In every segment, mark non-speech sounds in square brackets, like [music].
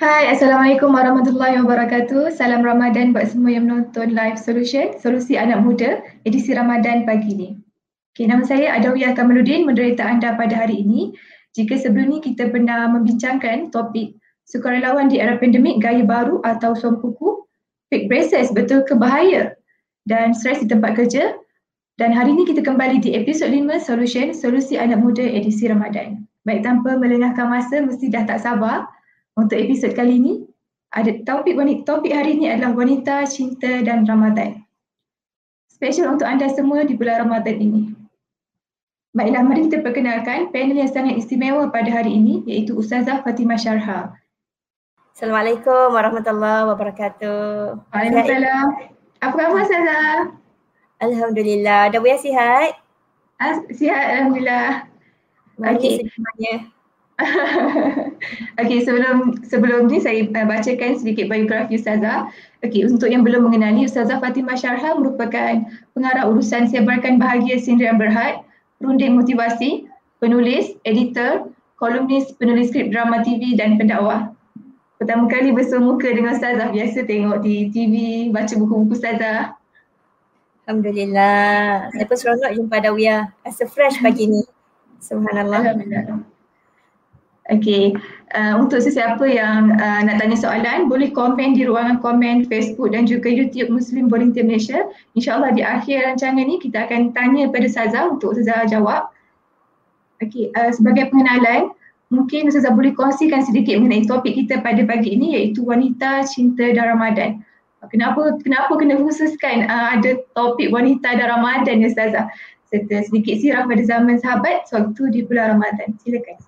Hai, Assalamualaikum warahmatullahi wabarakatuh. Salam Ramadan buat semua yang menonton live solution, solusi anak muda, edisi Ramadan pagi ini. Okay, nama saya Adawiyah Kamaludin, moderator anda pada hari ini. Jika sebelum ni kita pernah membincangkan topik sukarelawan di era pandemik, gaya baru atau sompuku, fake braces betul ke bahaya dan stres di tempat kerja. Dan hari ini kita kembali di episod 5 Solution, Solusi Anak Muda edisi Ramadan. Baik tanpa melengahkan masa, mesti dah tak sabar untuk episod kali ini. Ada topik wanita, topik hari ini adalah wanita, cinta dan Ramadan. Special untuk anda semua di bulan Ramadan ini. Baiklah, mari kita perkenalkan panel yang sangat istimewa pada hari ini iaitu Ustazah Fatimah Syarha. Assalamualaikum warahmatullahi wabarakatuh. Waalaikumsalam. Apa khabar Ustazah? Alhamdulillah. Dah boleh sihat? Ah, sihat Alhamdulillah. Okey. Semuanya. [laughs] Okey, sebelum sebelum ni saya uh, bacakan sedikit biografi Ustazah. Okey, untuk yang belum mengenali Ustazah Fatimah Syarha merupakan pengarah urusan sebarkan bahagia sendirian berhad, runding motivasi, penulis, editor, kolumnis, penulis skrip drama TV dan pendakwah. Pertama kali bersemuka dengan Ustazah, biasa tengok di TV, baca buku-buku Ustazah. Alhamdulillah. Saya pun seronok jumpa Dawiyah. Rasa fresh pagi ni. Subhanallah. Alhamdulillah. Okey, uh, untuk sesiapa yang uh, nak tanya soalan, boleh komen di ruangan komen Facebook dan juga YouTube Muslim Volunteer Malaysia. InsyaAllah di akhir rancangan ni kita akan tanya pada Saza untuk Saza jawab. Okey, uh, sebagai pengenalan, mungkin Saza boleh kongsikan sedikit mengenai topik kita pada pagi ini iaitu wanita, cinta dan Ramadan. Kenapa kenapa kena khususkan uh, ada topik wanita dan Ramadan ya Saza? Serta sedikit sirah pada zaman sahabat sewaktu di bulan Ramadan. Silakan.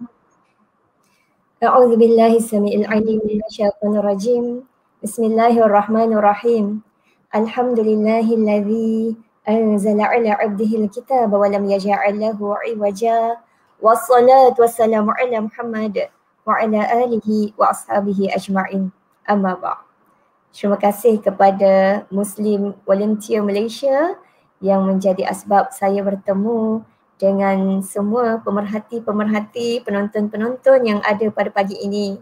أعوذ بالله السميع العليم من الشيطان الرجيم بسم الله الرحمن الرحيم الحمد لله الذي أنزل على عبده الكتاب ولم يجعل له عوجا والصلاة والسلام على محمد وعلى آله وأصحابه أجمعين أما بعد Terima kasih kepada Muslim Volunteer Malaysia yang menjadi asbab saya bertemu dengan semua pemerhati-pemerhati, penonton-penonton yang ada pada pagi ini.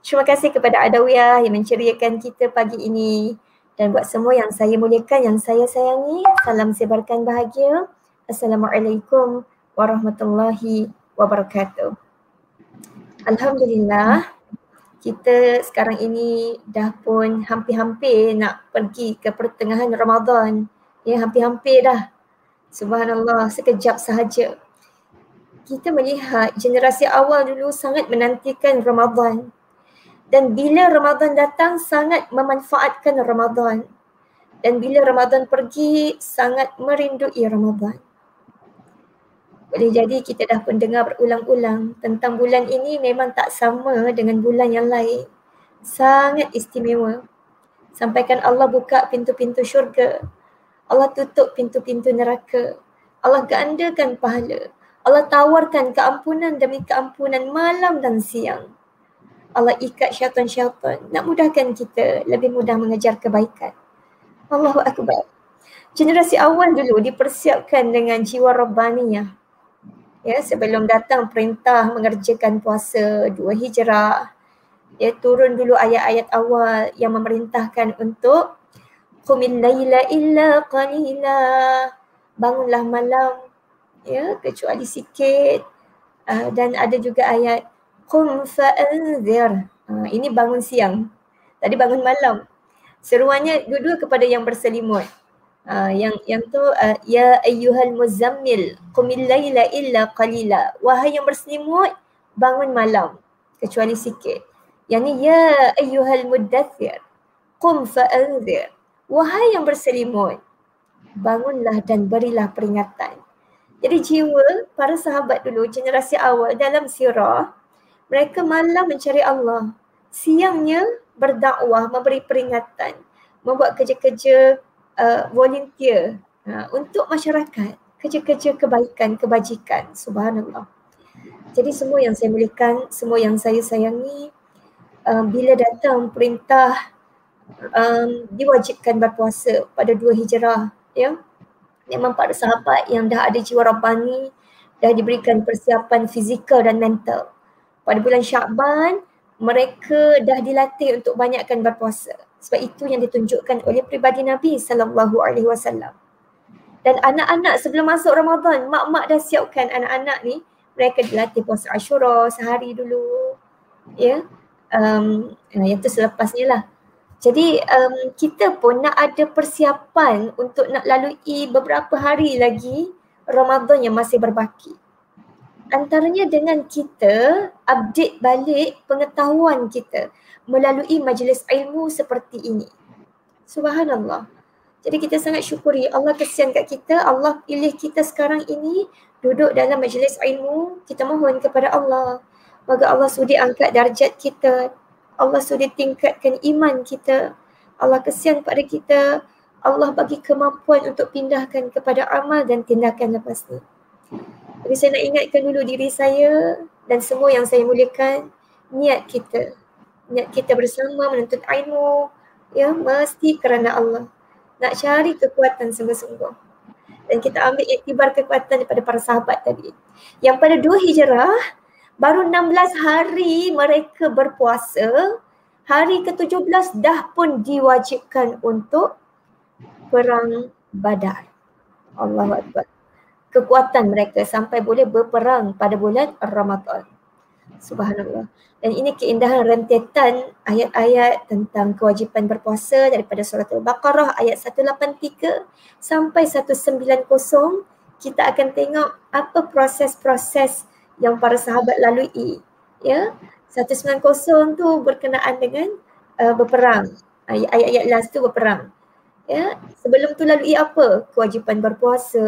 Terima kasih kepada Adawiyah yang menceriakan kita pagi ini dan buat semua yang saya muliakan, yang saya sayangi, salam sebarkan bahagia. Assalamualaikum warahmatullahi wabarakatuh. Alhamdulillah, kita sekarang ini dah pun hampir-hampir nak pergi ke pertengahan Ramadan. Ya, hampir-hampir dah Subhanallah, sekejap sahaja. Kita melihat generasi awal dulu sangat menantikan Ramadan. Dan bila Ramadan datang sangat memanfaatkan Ramadan. Dan bila Ramadan pergi sangat merindui Ramadan. Boleh jadi kita dah pun dengar berulang-ulang tentang bulan ini memang tak sama dengan bulan yang lain. Sangat istimewa. Sampaikan Allah buka pintu-pintu syurga Allah tutup pintu-pintu neraka. Allah gandakan pahala. Allah tawarkan keampunan demi keampunan malam dan siang. Allah ikat syaitan-syaitan nak mudahkan kita lebih mudah mengejar kebaikan. Allahu Akbar. Generasi awal dulu dipersiapkan dengan jiwa rabbaniyah. Ya, sebelum datang perintah mengerjakan puasa dua hijrah. Ya, turun dulu ayat-ayat awal yang memerintahkan untuk Qumil layla illa qalila. Bangunlah malam ya kecuali sikit. Uh, dan ada juga ayat qum fa'anzir. Uh, ini bangun siang. Tadi bangun malam. Seruannya dua-dua kepada yang berselimut. Uh, yang yang tu uh, ya ayyuhal muzammil qumil layla illa qalila. Wahai yang berselimut bangun malam kecuali sikit. Yang ni ya ayyuhal muddathir qum fa'anzir. Wahai yang berselimut, bangunlah dan berilah peringatan. Jadi jiwa para sahabat dulu, generasi awal dalam sirah, mereka malam mencari Allah. Siangnya berdakwah, memberi peringatan, membuat kerja-kerja uh, volunteer uh, untuk masyarakat. Kerja-kerja kebaikan, kebajikan. Subhanallah. Jadi semua yang saya muliakan, semua yang saya sayangi, uh, bila datang perintah um, diwajibkan berpuasa pada dua hijrah ya memang para sahabat yang dah ada jiwa rabbani dah diberikan persiapan fizikal dan mental pada bulan Syakban mereka dah dilatih untuk banyakkan berpuasa. Sebab itu yang ditunjukkan oleh pribadi Nabi sallallahu alaihi wasallam. Dan anak-anak sebelum masuk Ramadan, mak-mak dah siapkan anak-anak ni mereka dilatih puasa Ashura sehari dulu. Ya. Um, yang tu selepasnya lah. Jadi um, kita pun nak ada persiapan untuk nak lalui beberapa hari lagi Ramadan yang masih berbaki. Antaranya dengan kita update balik pengetahuan kita melalui majlis ilmu seperti ini. Subhanallah. Jadi kita sangat syukuri Allah kesian kat kita, Allah pilih kita sekarang ini duduk dalam majlis ilmu, kita mohon kepada Allah. Moga Allah sudi angkat darjat kita, Allah sudah tingkatkan iman kita. Allah kesian pada kita. Allah bagi kemampuan untuk pindahkan kepada amal dan tindakan lepas ni. Jadi saya nak ingatkan dulu diri saya dan semua yang saya muliakan niat kita. Niat kita bersama menuntut ilmu ya mesti kerana Allah. Nak cari kekuatan sungguh-sungguh. Dan kita ambil iktibar kekuatan daripada para sahabat tadi. Yang pada dua hijrah baru 16 hari mereka berpuasa, hari ke-17 dah pun diwajibkan untuk perang badar. Allah Akbar. Kekuatan mereka sampai boleh berperang pada bulan Ramadan. Subhanallah. Dan ini keindahan rentetan ayat-ayat tentang kewajipan berpuasa daripada surat Al-Baqarah ayat 183 sampai 190 kita akan tengok apa proses-proses yang para sahabat lalui ya. 190 tu berkenaan dengan uh, berperang. Ayat-ayat last tu berperang ya. Sebelum tu lalui apa? Kewajipan berpuasa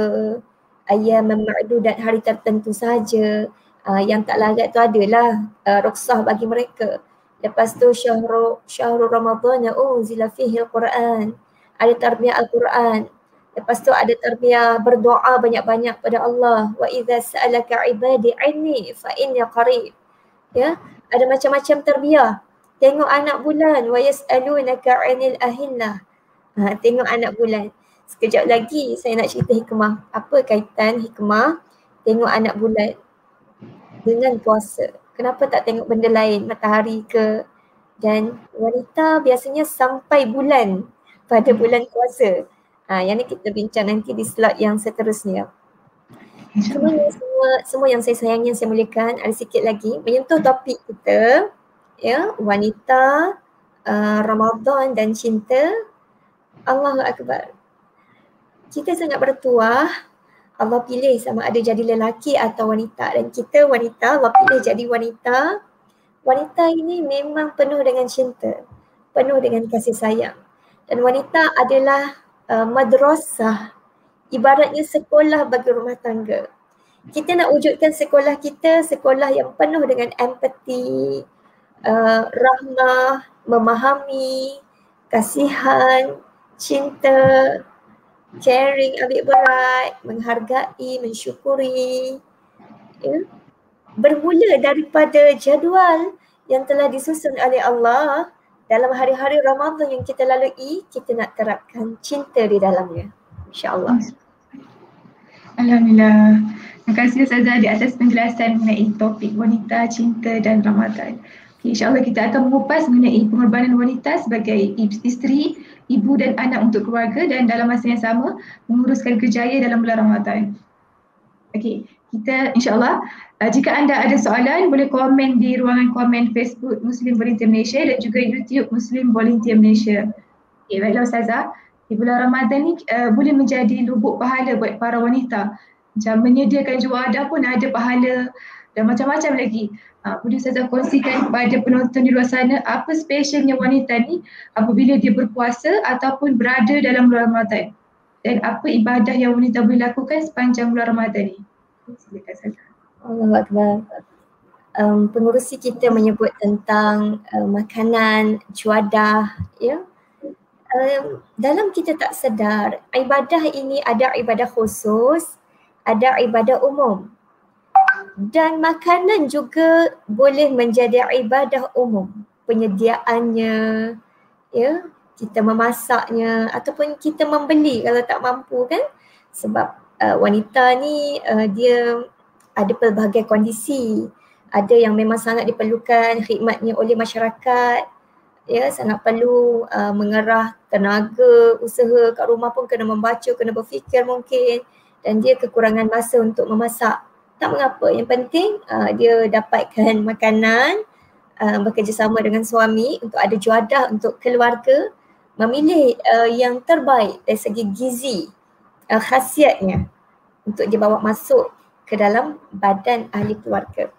ayat memadu dan hari tertentu saja. Uh, yang tak larat tu adalah uh, ruksah bagi mereka. Lepas tu syahrul syahrul ramadan oh zila fihi al-quran ada tarbiyah al-quran Lepas tu ada tarbiyah berdoa banyak-banyak pada Allah. Wa idza sa'alaka ibadi anni fa inni qarib. Ya, ada macam-macam tarbiyah. Tengok anak bulan wa yas'alunaka 'anil ahillah. Ha, tengok anak bulan. Sekejap lagi saya nak cerita hikmah. Apa kaitan hikmah tengok anak bulan dengan puasa? Kenapa tak tengok benda lain, matahari ke? Dan wanita biasanya sampai bulan pada bulan puasa. Ha, yang ni kita bincang nanti di slot yang seterusnya. Semua, semua, semua yang saya sayang yang saya muliakan ada sikit lagi menyentuh topik kita ya wanita uh, Ramadan dan cinta Allahu Akbar. Kita sangat bertuah Allah pilih sama ada jadi lelaki atau wanita dan kita wanita Allah pilih jadi wanita. Wanita ini memang penuh dengan cinta, penuh dengan kasih sayang. Dan wanita adalah uh, madrasah ibaratnya sekolah bagi rumah tangga. Kita nak wujudkan sekolah kita sekolah yang penuh dengan empati, uh, rahmah, memahami, kasihan, cinta, caring, ambil berat, menghargai, mensyukuri. Ya. Bermula daripada jadual yang telah disusun oleh Allah dalam hari-hari Ramadan yang kita lalui, kita nak terapkan cinta di dalamnya. InsyaAllah. Alhamdulillah. Terima kasih Ustazah di atas penjelasan mengenai topik wanita, cinta dan Ramadan. Okay, InsyaAllah kita akan mengupas mengenai pengorbanan wanita sebagai isteri, ibu dan anak untuk keluarga dan dalam masa yang sama menguruskan kejaya dalam bulan Ramadan. Okey, kita insyaAllah Uh, jika anda ada soalan boleh komen di ruangan komen Facebook Muslim Volunteer Malaysia dan juga YouTube Muslim Volunteer Malaysia. Okay, baiklah Ustazah. Di bulan Ramadan ni uh, boleh menjadi lubuk pahala buat para wanita. Macam menyediakan juadah pun ada pahala dan macam-macam lagi. Uh, boleh Ustazah kongsikan kepada penonton di luar sana apa spesialnya wanita ni apabila dia berpuasa ataupun berada dalam bulan Ramadan. Dan apa ibadah yang wanita boleh lakukan sepanjang bulan Ramadan ni. Allah Akbar. Um, pengurusi kita menyebut tentang uh, makanan, juadah, ya. Um, dalam kita tak sedar, ibadah ini ada ibadah khusus, ada ibadah umum. Dan makanan juga boleh menjadi ibadah umum. Penyediaannya, ya, kita memasaknya ataupun kita membeli kalau tak mampu kan. Sebab uh, wanita ni uh, dia ada pelbagai kondisi. ada yang memang sangat diperlukan khidmatnya oleh masyarakat. Ya sangat perlu uh, mengerah tenaga usaha kat rumah pun kena membaca kena berfikir mungkin. Dan dia kekurangan masa untuk memasak. Tak mengapa. Yang penting uh, dia dapatkan [laughs] makanan uh, bekerjasama dengan suami untuk ada juadah untuk keluarga memilih uh, yang terbaik dari segi gizi uh, khasiatnya untuk dibawa masuk ke dalam badan ahli keluarga.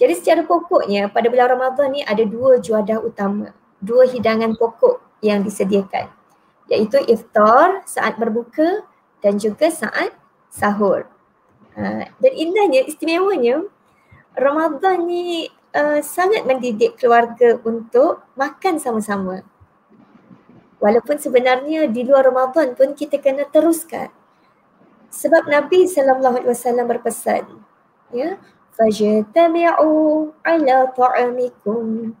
Jadi secara pokoknya pada bulan Ramadan ni ada dua juadah utama dua hidangan pokok yang disediakan iaitu iftar saat berbuka dan juga saat sahur. Uh, dan indahnya, istimewanya Ramadan ni uh, sangat mendidik keluarga untuk makan sama-sama. Walaupun sebenarnya di luar Ramadan pun kita kena teruskan. Sebab Nabi sallallahu alaihi wasallam berpesan, ya, fajtami'u ala ta'amikum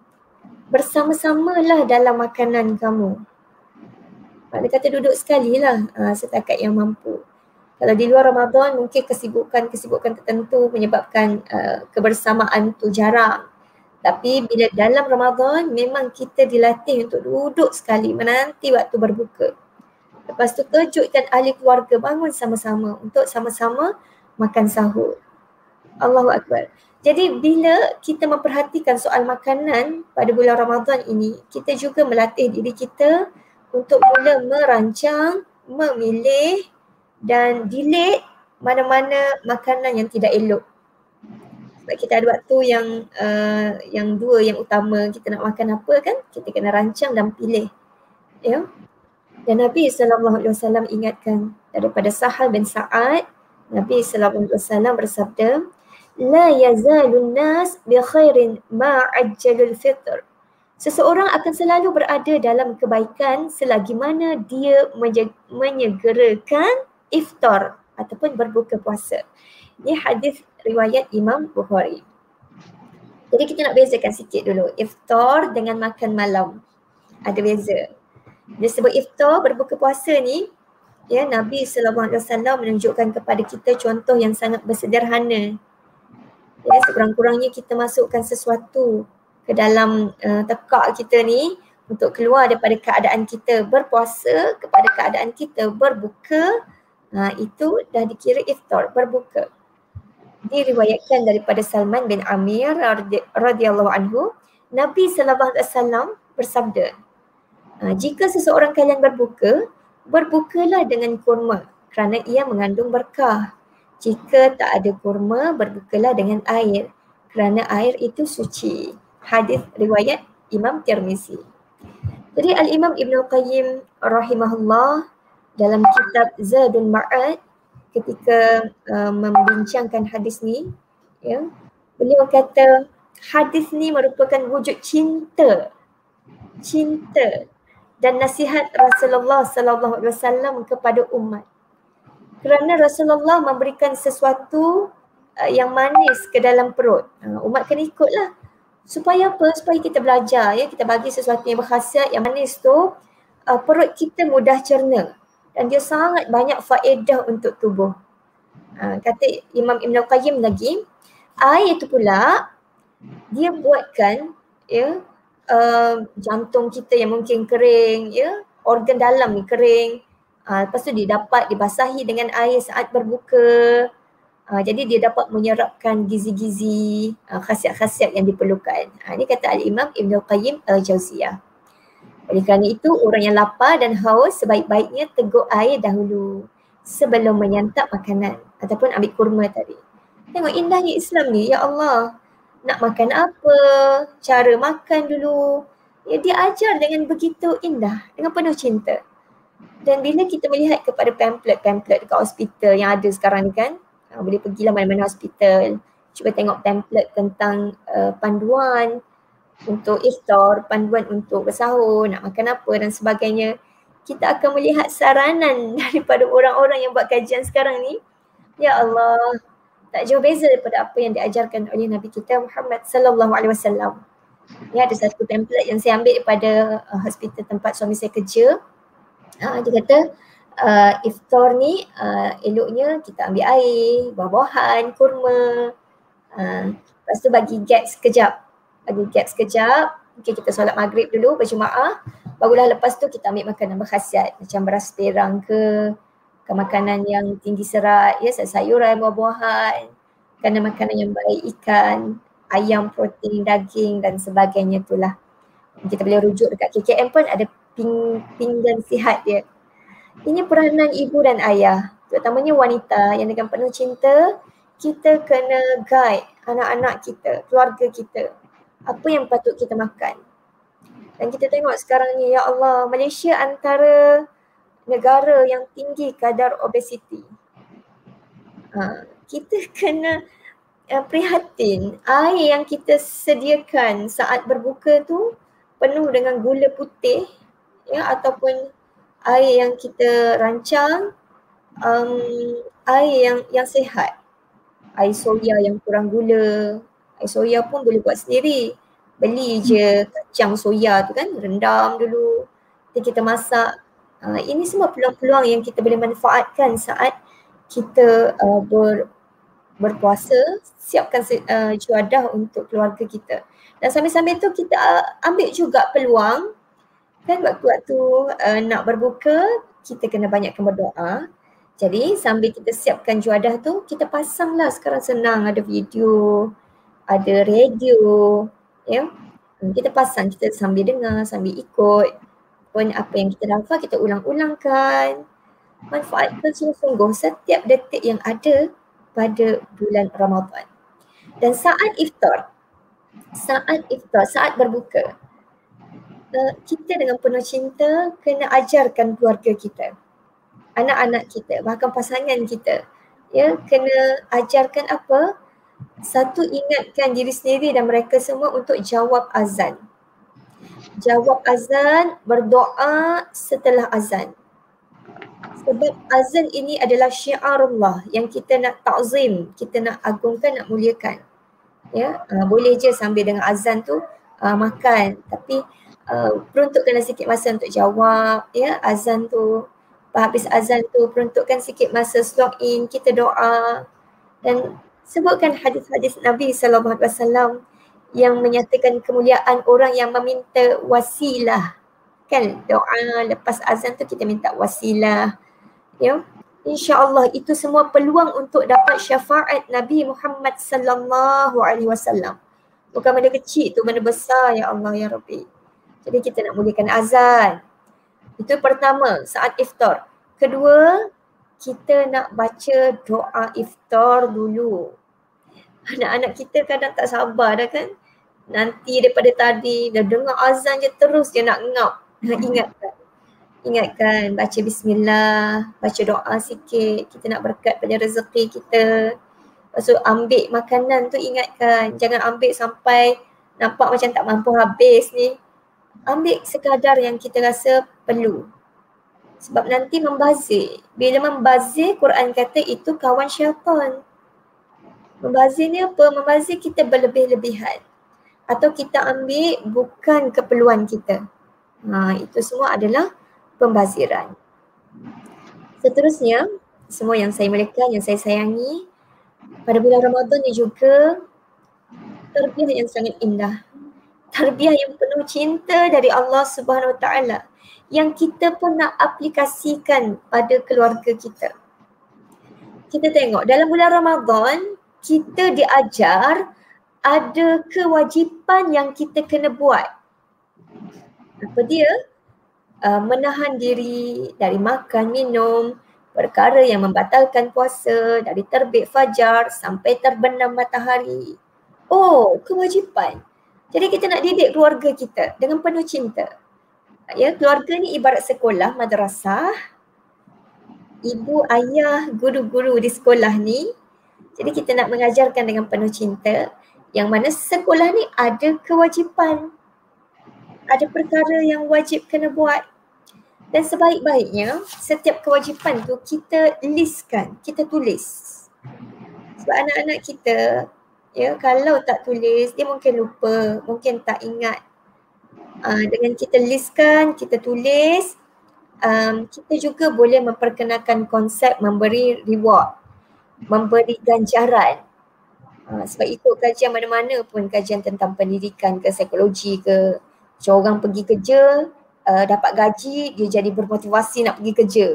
bersama-samalah dalam makanan kamu. Dia kata duduk sekali lah uh, setakat yang mampu. Kalau di luar Ramadan mungkin kesibukan-kesibukan tertentu menyebabkan uh, kebersamaan tu jarang. Tapi bila dalam Ramadan memang kita dilatih untuk duduk sekali menanti waktu berbuka. Lepas tu kejutkan ahli keluarga bangun sama-sama untuk sama-sama makan sahur. Allahu Akbar. Jadi bila kita memperhatikan soal makanan pada bulan Ramadan ini, kita juga melatih diri kita untuk mula merancang, memilih dan delete mana-mana makanan yang tidak elok. Sebab kita ada waktu yang uh, yang dua yang utama kita nak makan apa kan, kita kena rancang dan pilih. Ya. Dan Nabi sallallahu alaihi wasallam ingatkan daripada Sahal bin Sa'ad, Nabi sallallahu alaihi wasallam bersabda, la yazalun nas bi khairin ma ajjalul fitr. Seseorang akan selalu berada dalam kebaikan selagi mana dia menyegerakan iftar ataupun berbuka puasa. Ini hadis riwayat Imam Bukhari. Jadi kita nak bezakan sikit dulu. Iftar dengan makan malam. Ada beza. Dia sebut iftar berbuka puasa ni ya Nabi sallallahu alaihi wasallam menunjukkan kepada kita contoh yang sangat bersederhana. Ya sekurang-kurangnya kita masukkan sesuatu ke dalam uh, tekak kita ni untuk keluar daripada keadaan kita berpuasa kepada keadaan kita berbuka uh, itu dah dikira iftar berbuka. Diriwayatkan daripada Salman bin Amir radhiyallahu anhu Nabi sallallahu alaihi wasallam bersabda uh, jika seseorang kalian berbuka berbukalah dengan kurma kerana ia mengandung berkah jika tak ada kurma, berbukalah dengan air kerana air itu suci. Hadis riwayat Imam Tirmizi. Jadi Al-Imam Ibn Qayyim rahimahullah dalam kitab Zadul Ma'ad ketika uh, membincangkan hadis ni, ya, beliau kata hadis ni merupakan wujud cinta. Cinta dan nasihat Rasulullah sallallahu alaihi wasallam kepada umat kerana Rasulullah memberikan sesuatu uh, yang manis ke dalam perut. Uh, umat kena ikutlah. Supaya apa? Supaya kita belajar ya, kita bagi sesuatu yang berkhasiat, yang manis tu uh, perut kita mudah cerna dan dia sangat banyak faedah untuk tubuh. Uh, kata Imam Ibn Qayyim lagi, air itu pula dia buatkan ya uh, jantung kita yang mungkin kering ya, organ dalam ni kering, Uh, lepas tu dia dapat dibasahi dengan air saat berbuka. Uh, jadi dia dapat menyerapkan gizi-gizi uh, khasiat-khasiat yang diperlukan. Uh, ini kata Al-Imam Ibn Qayyim Al-Jawziyah. Oleh kerana itu orang yang lapar dan haus sebaik-baiknya teguk air dahulu sebelum menyantap makanan ataupun ambil kurma tadi. Tengok indahnya Islam ni, ya Allah. Nak makan apa, cara makan dulu. Ya, dia ajar dengan begitu indah, dengan penuh cinta. Dan bila kita melihat kepada pamphlet-pamphlet dekat hospital yang ada sekarang ni kan, uh, boleh pergilah mana-mana hospital, cuba tengok pamphlet tentang uh, panduan untuk iftar, panduan untuk bersahur, nak makan apa dan sebagainya. Kita akan melihat saranan [laughs] daripada orang-orang yang buat kajian sekarang ni. Ya Allah, tak jauh beza daripada apa yang diajarkan oleh Nabi kita Muhammad sallallahu alaihi wasallam. Ya ada satu template yang saya ambil daripada uh, hospital tempat suami saya kerja uh, dia kata uh, iftar ni uh, eloknya kita ambil air, buah-buahan, kurma. Uh, Lepas tu bagi gap sekejap. Bagi gap sekejap. Mungkin kita solat maghrib dulu berjemaah. Barulah lepas tu kita ambil makanan berkhasiat. Macam beras perang ke. Makanan yang tinggi serat. Ya, sayuran, buah-buahan. Makanan-makanan yang baik, ikan, ayam, protein, daging dan sebagainya itulah. Kita boleh rujuk dekat KKM pun ada ping, pinggan sihat dia. Ini peranan ibu dan ayah. Terutamanya wanita yang dengan penuh cinta kita kena guide anak-anak kita, keluarga kita. Apa yang patut kita makan. Dan kita tengok sekarang ni, ya Allah, Malaysia antara negara yang tinggi kadar obesiti. Ha, kita kena uh, prihatin air yang kita sediakan saat berbuka tu penuh dengan gula putih ya ataupun air yang kita rancang um, air yang yang sihat air soya yang kurang gula. Air soya pun boleh buat sendiri. Beli je kacang soya tu kan, rendam dulu. Nanti kita masak. Uh, ini semua peluang-peluang yang kita boleh manfaatkan saat kita uh, ber, berpuasa, siapkan uh, juadah untuk keluarga kita. Dan sambil-sambil tu kita uh, ambil juga peluang kan waktu-waktu uh, nak berbuka, kita kena banyakkan berdoa. Jadi sambil kita siapkan juadah tu, kita pasanglah sekarang senang ada video, ada radio, ya. Hmm, kita pasang, kita sambil dengar, sambil ikut. Pun apa yang kita dapat, kita ulang-ulangkan. Manfaatkan sungguh-sungguh setiap detik yang ada pada bulan Ramadan. Dan saat iftar, saat iftar, saat berbuka, eh, kita dengan penuh cinta kena ajarkan keluarga kita anak-anak kita, bahkan pasangan kita. Ya, kena ajarkan apa? Satu ingatkan diri sendiri dan mereka semua untuk jawab azan. Jawab azan, berdoa setelah azan. Sebab azan ini adalah syiarullah yang kita nak ta'zim, kita nak agungkan, nak muliakan. Ya, uh, boleh je sambil dengan azan tu uh, makan tapi uh, peruntukkanlah sikit masa untuk jawab ya azan tu habis azan tu peruntukkan sikit masa slot in, kita doa dan sebutkan hadis-hadis Nabi sallallahu alaihi wasallam yang menyatakan kemuliaan orang yang meminta wasilah. Kan doa lepas azan tu kita minta wasilah. Ya. Insya-Allah itu semua peluang untuk dapat syafaat Nabi Muhammad sallallahu alaihi wasallam. Bukan benda kecil tu, benda besar ya Allah ya Rabbi. Jadi kita nak muliakan azan. Itu pertama saat iftar. Kedua, kita nak baca doa iftar dulu. Anak-anak kita kadang tak sabar dah kan. Nanti daripada tadi dah dengar azan je terus dia nak ngap. Ingatkan. Ingatkan baca bismillah, baca doa sikit. Kita nak berkat pada rezeki kita. Lepas tu ambil makanan tu ingatkan. Jangan ambil sampai nampak macam tak mampu habis ni. Ambil sekadar yang kita rasa perlu. Sebab nanti membazir. Bila membazir, Quran kata itu kawan syaitan. Membazir ni apa? Membazir kita berlebih-lebihan. Atau kita ambil bukan keperluan kita. Ha, itu semua adalah pembaziran. Seterusnya, semua yang saya melekat, yang saya sayangi, pada bulan Ramadan ni juga terbiah yang sangat indah. Terbiah yang penuh cinta dari Allah Subhanahu Wa Taala yang kita pun nak aplikasikan pada keluarga kita. Kita tengok dalam bulan Ramadan kita diajar ada kewajipan yang kita kena buat. Apa dia? Uh, menahan diri dari makan, minum, perkara yang membatalkan puasa dari terbit fajar sampai terbenam matahari. Oh, kewajipan. Jadi kita nak didik keluarga kita dengan penuh cinta ya keluarga ni ibarat sekolah madrasah ibu ayah guru-guru di sekolah ni jadi kita nak mengajarkan dengan penuh cinta yang mana sekolah ni ada kewajipan. Ada perkara yang wajib kena buat. Dan sebaik-baiknya setiap kewajipan tu kita listkan kita tulis. Sebab anak-anak kita ya kalau tak tulis dia mungkin lupa mungkin tak ingat. Uh, dengan kita listkan, kita tulis, um, kita juga boleh memperkenalkan konsep memberi reward, memberi ganjaran. Ha, sebab itu kajian mana-mana pun kajian tentang pendidikan ke psikologi ke macam orang pergi kerja uh, dapat gaji dia jadi bermotivasi nak pergi kerja.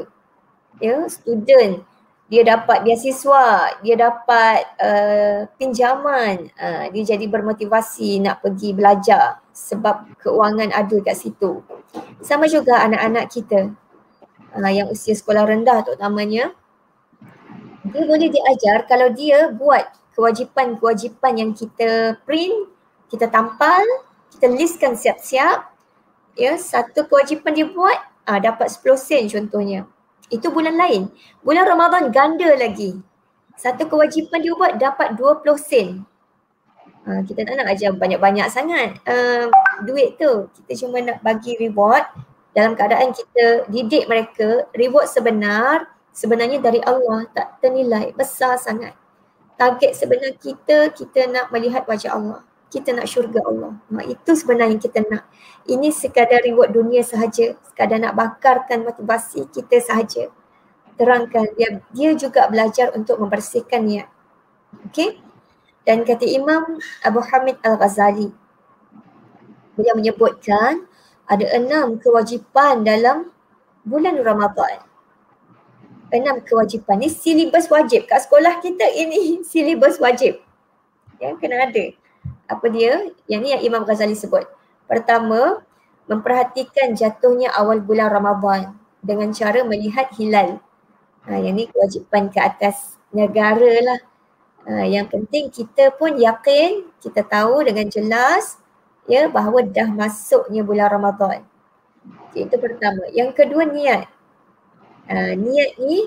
Ya, student dia dapat beasiswa, dia dapat uh, pinjaman, uh, dia jadi bermotivasi nak pergi belajar sebab keuangan ada kat situ. Sama juga anak-anak kita uh, yang usia sekolah rendah terutamanya, dia boleh diajar kalau dia buat kewajipan-kewajipan yang kita print, kita tampal, kita listkan siap-siap, ya satu kewajipan dia buat, uh, dapat 10 sen contohnya. Itu bulan lain. Bulan Ramadan ganda lagi. Satu kewajipan dia buat dapat 20 sen. Ha, kita tak nak ajar banyak-banyak sangat uh, duit tu. Kita cuma nak bagi reward dalam keadaan kita didik mereka. Reward sebenar sebenarnya dari Allah tak ternilai besar sangat. Target sebenar kita, kita nak melihat wajah Allah. Kita nak syurga Allah. Ha, itu sebenarnya yang kita nak. Ini sekadar reward dunia sahaja. Sekadar nak bakarkan motivasi kita sahaja. Terangkan dia, dia juga belajar untuk membersihkan niat. Okay. Dan kata Imam Abu Hamid Al-Ghazali. Beliau menyebutkan ada enam kewajipan dalam bulan Ramadan. Enam kewajipan. Ini silibus wajib. Kat sekolah kita ini [laughs] silibus wajib. Yang kena ada apa dia? Yang ni yang Imam Ghazali sebut. Pertama, memperhatikan jatuhnya awal bulan Ramadan dengan cara melihat hilal. Ha, yang ni kewajipan ke atas negara lah. Ha, yang penting kita pun yakin, kita tahu dengan jelas ya bahawa dah masuknya bulan Ramadan. Okay, itu pertama. Yang kedua niat. Ha, niat ni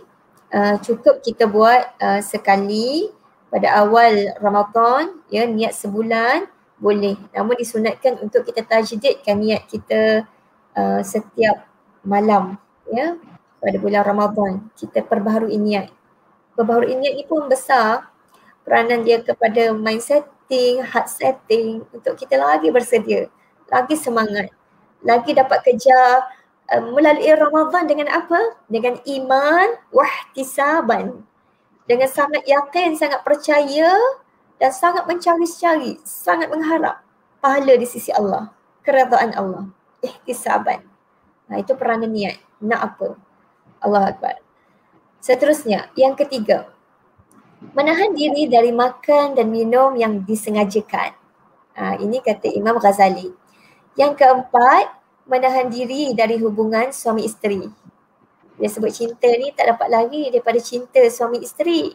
uh, cukup kita buat uh, sekali pada awal Ramadan ya niat sebulan boleh. Namun disunatkan untuk kita tajdidkan niat kita uh, setiap malam ya pada bulan Ramadan. Kita perbaharui niat. Perbaharui niat ni pun besar. Peranan dia kepada mind setting heart setting untuk kita lagi bersedia lagi semangat lagi dapat kejar uh, melalui Ramadan dengan apa dengan iman wahtisaban dengan sangat yakin, sangat percaya dan sangat mencari-cari, sangat mengharap pahala di sisi Allah, keredaan Allah, ihtisaban. Nah itu peranan niat, nak apa? Allah Akbar. Seterusnya, yang ketiga, menahan diri dari makan dan minum yang disengajakan. Ha, ini kata Imam Ghazali. Yang keempat, menahan diri dari hubungan suami isteri dia sebut cinta ni tak dapat lari daripada cinta suami isteri.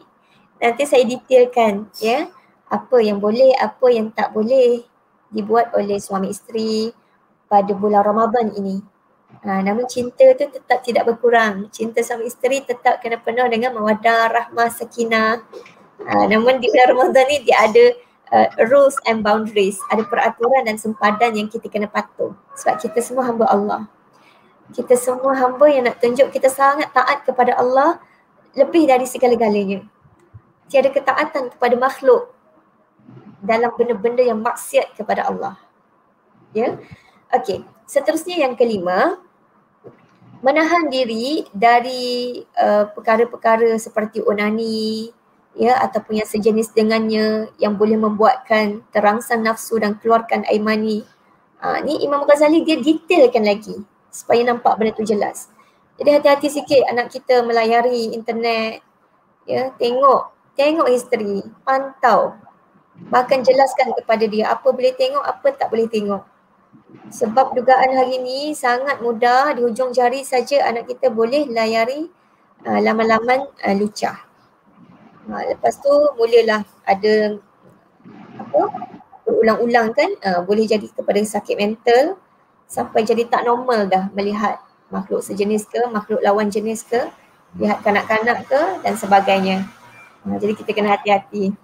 Nanti saya detailkan ya apa yang boleh, apa yang tak boleh dibuat oleh suami isteri pada bulan Ramadan ini. Ha, namun cinta tu tetap tidak berkurang. Cinta suami isteri tetap kena penuh dengan mawadah, rahmah, sakinah. Ha, namun di bulan Ramadan ni dia ada uh, rules and boundaries. Ada peraturan dan sempadan yang kita kena patuh. Sebab kita semua hamba Allah kita semua hamba yang nak tunjuk kita sangat taat kepada Allah lebih dari segala-galanya. Tiada ketaatan kepada makhluk dalam benda-benda yang maksiat kepada Allah. Ya. Okey, seterusnya yang kelima menahan diri dari uh, perkara-perkara seperti onani ya ataupun yang sejenis dengannya yang boleh membuatkan terangsang nafsu dan keluarkan air mani. Ha, ni Imam Ghazali dia detailkan lagi supaya nampak benda tu jelas. Jadi hati-hati sikit anak kita melayari internet, ya, tengok, tengok history, pantau. Bahkan jelaskan kepada dia apa boleh tengok, apa tak boleh tengok. Sebab dugaan hari ini sangat mudah di hujung jari saja anak kita boleh layari uh, laman-laman uh, lucah. Uh, lepas tu mulalah ada apa berulang-ulang kan uh, boleh jadi kepada sakit mental sampai jadi tak normal dah melihat makhluk sejenis ke, makhluk lawan jenis ke, lihat kanak-kanak ke dan sebagainya. Ha, jadi kita kena hati-hati.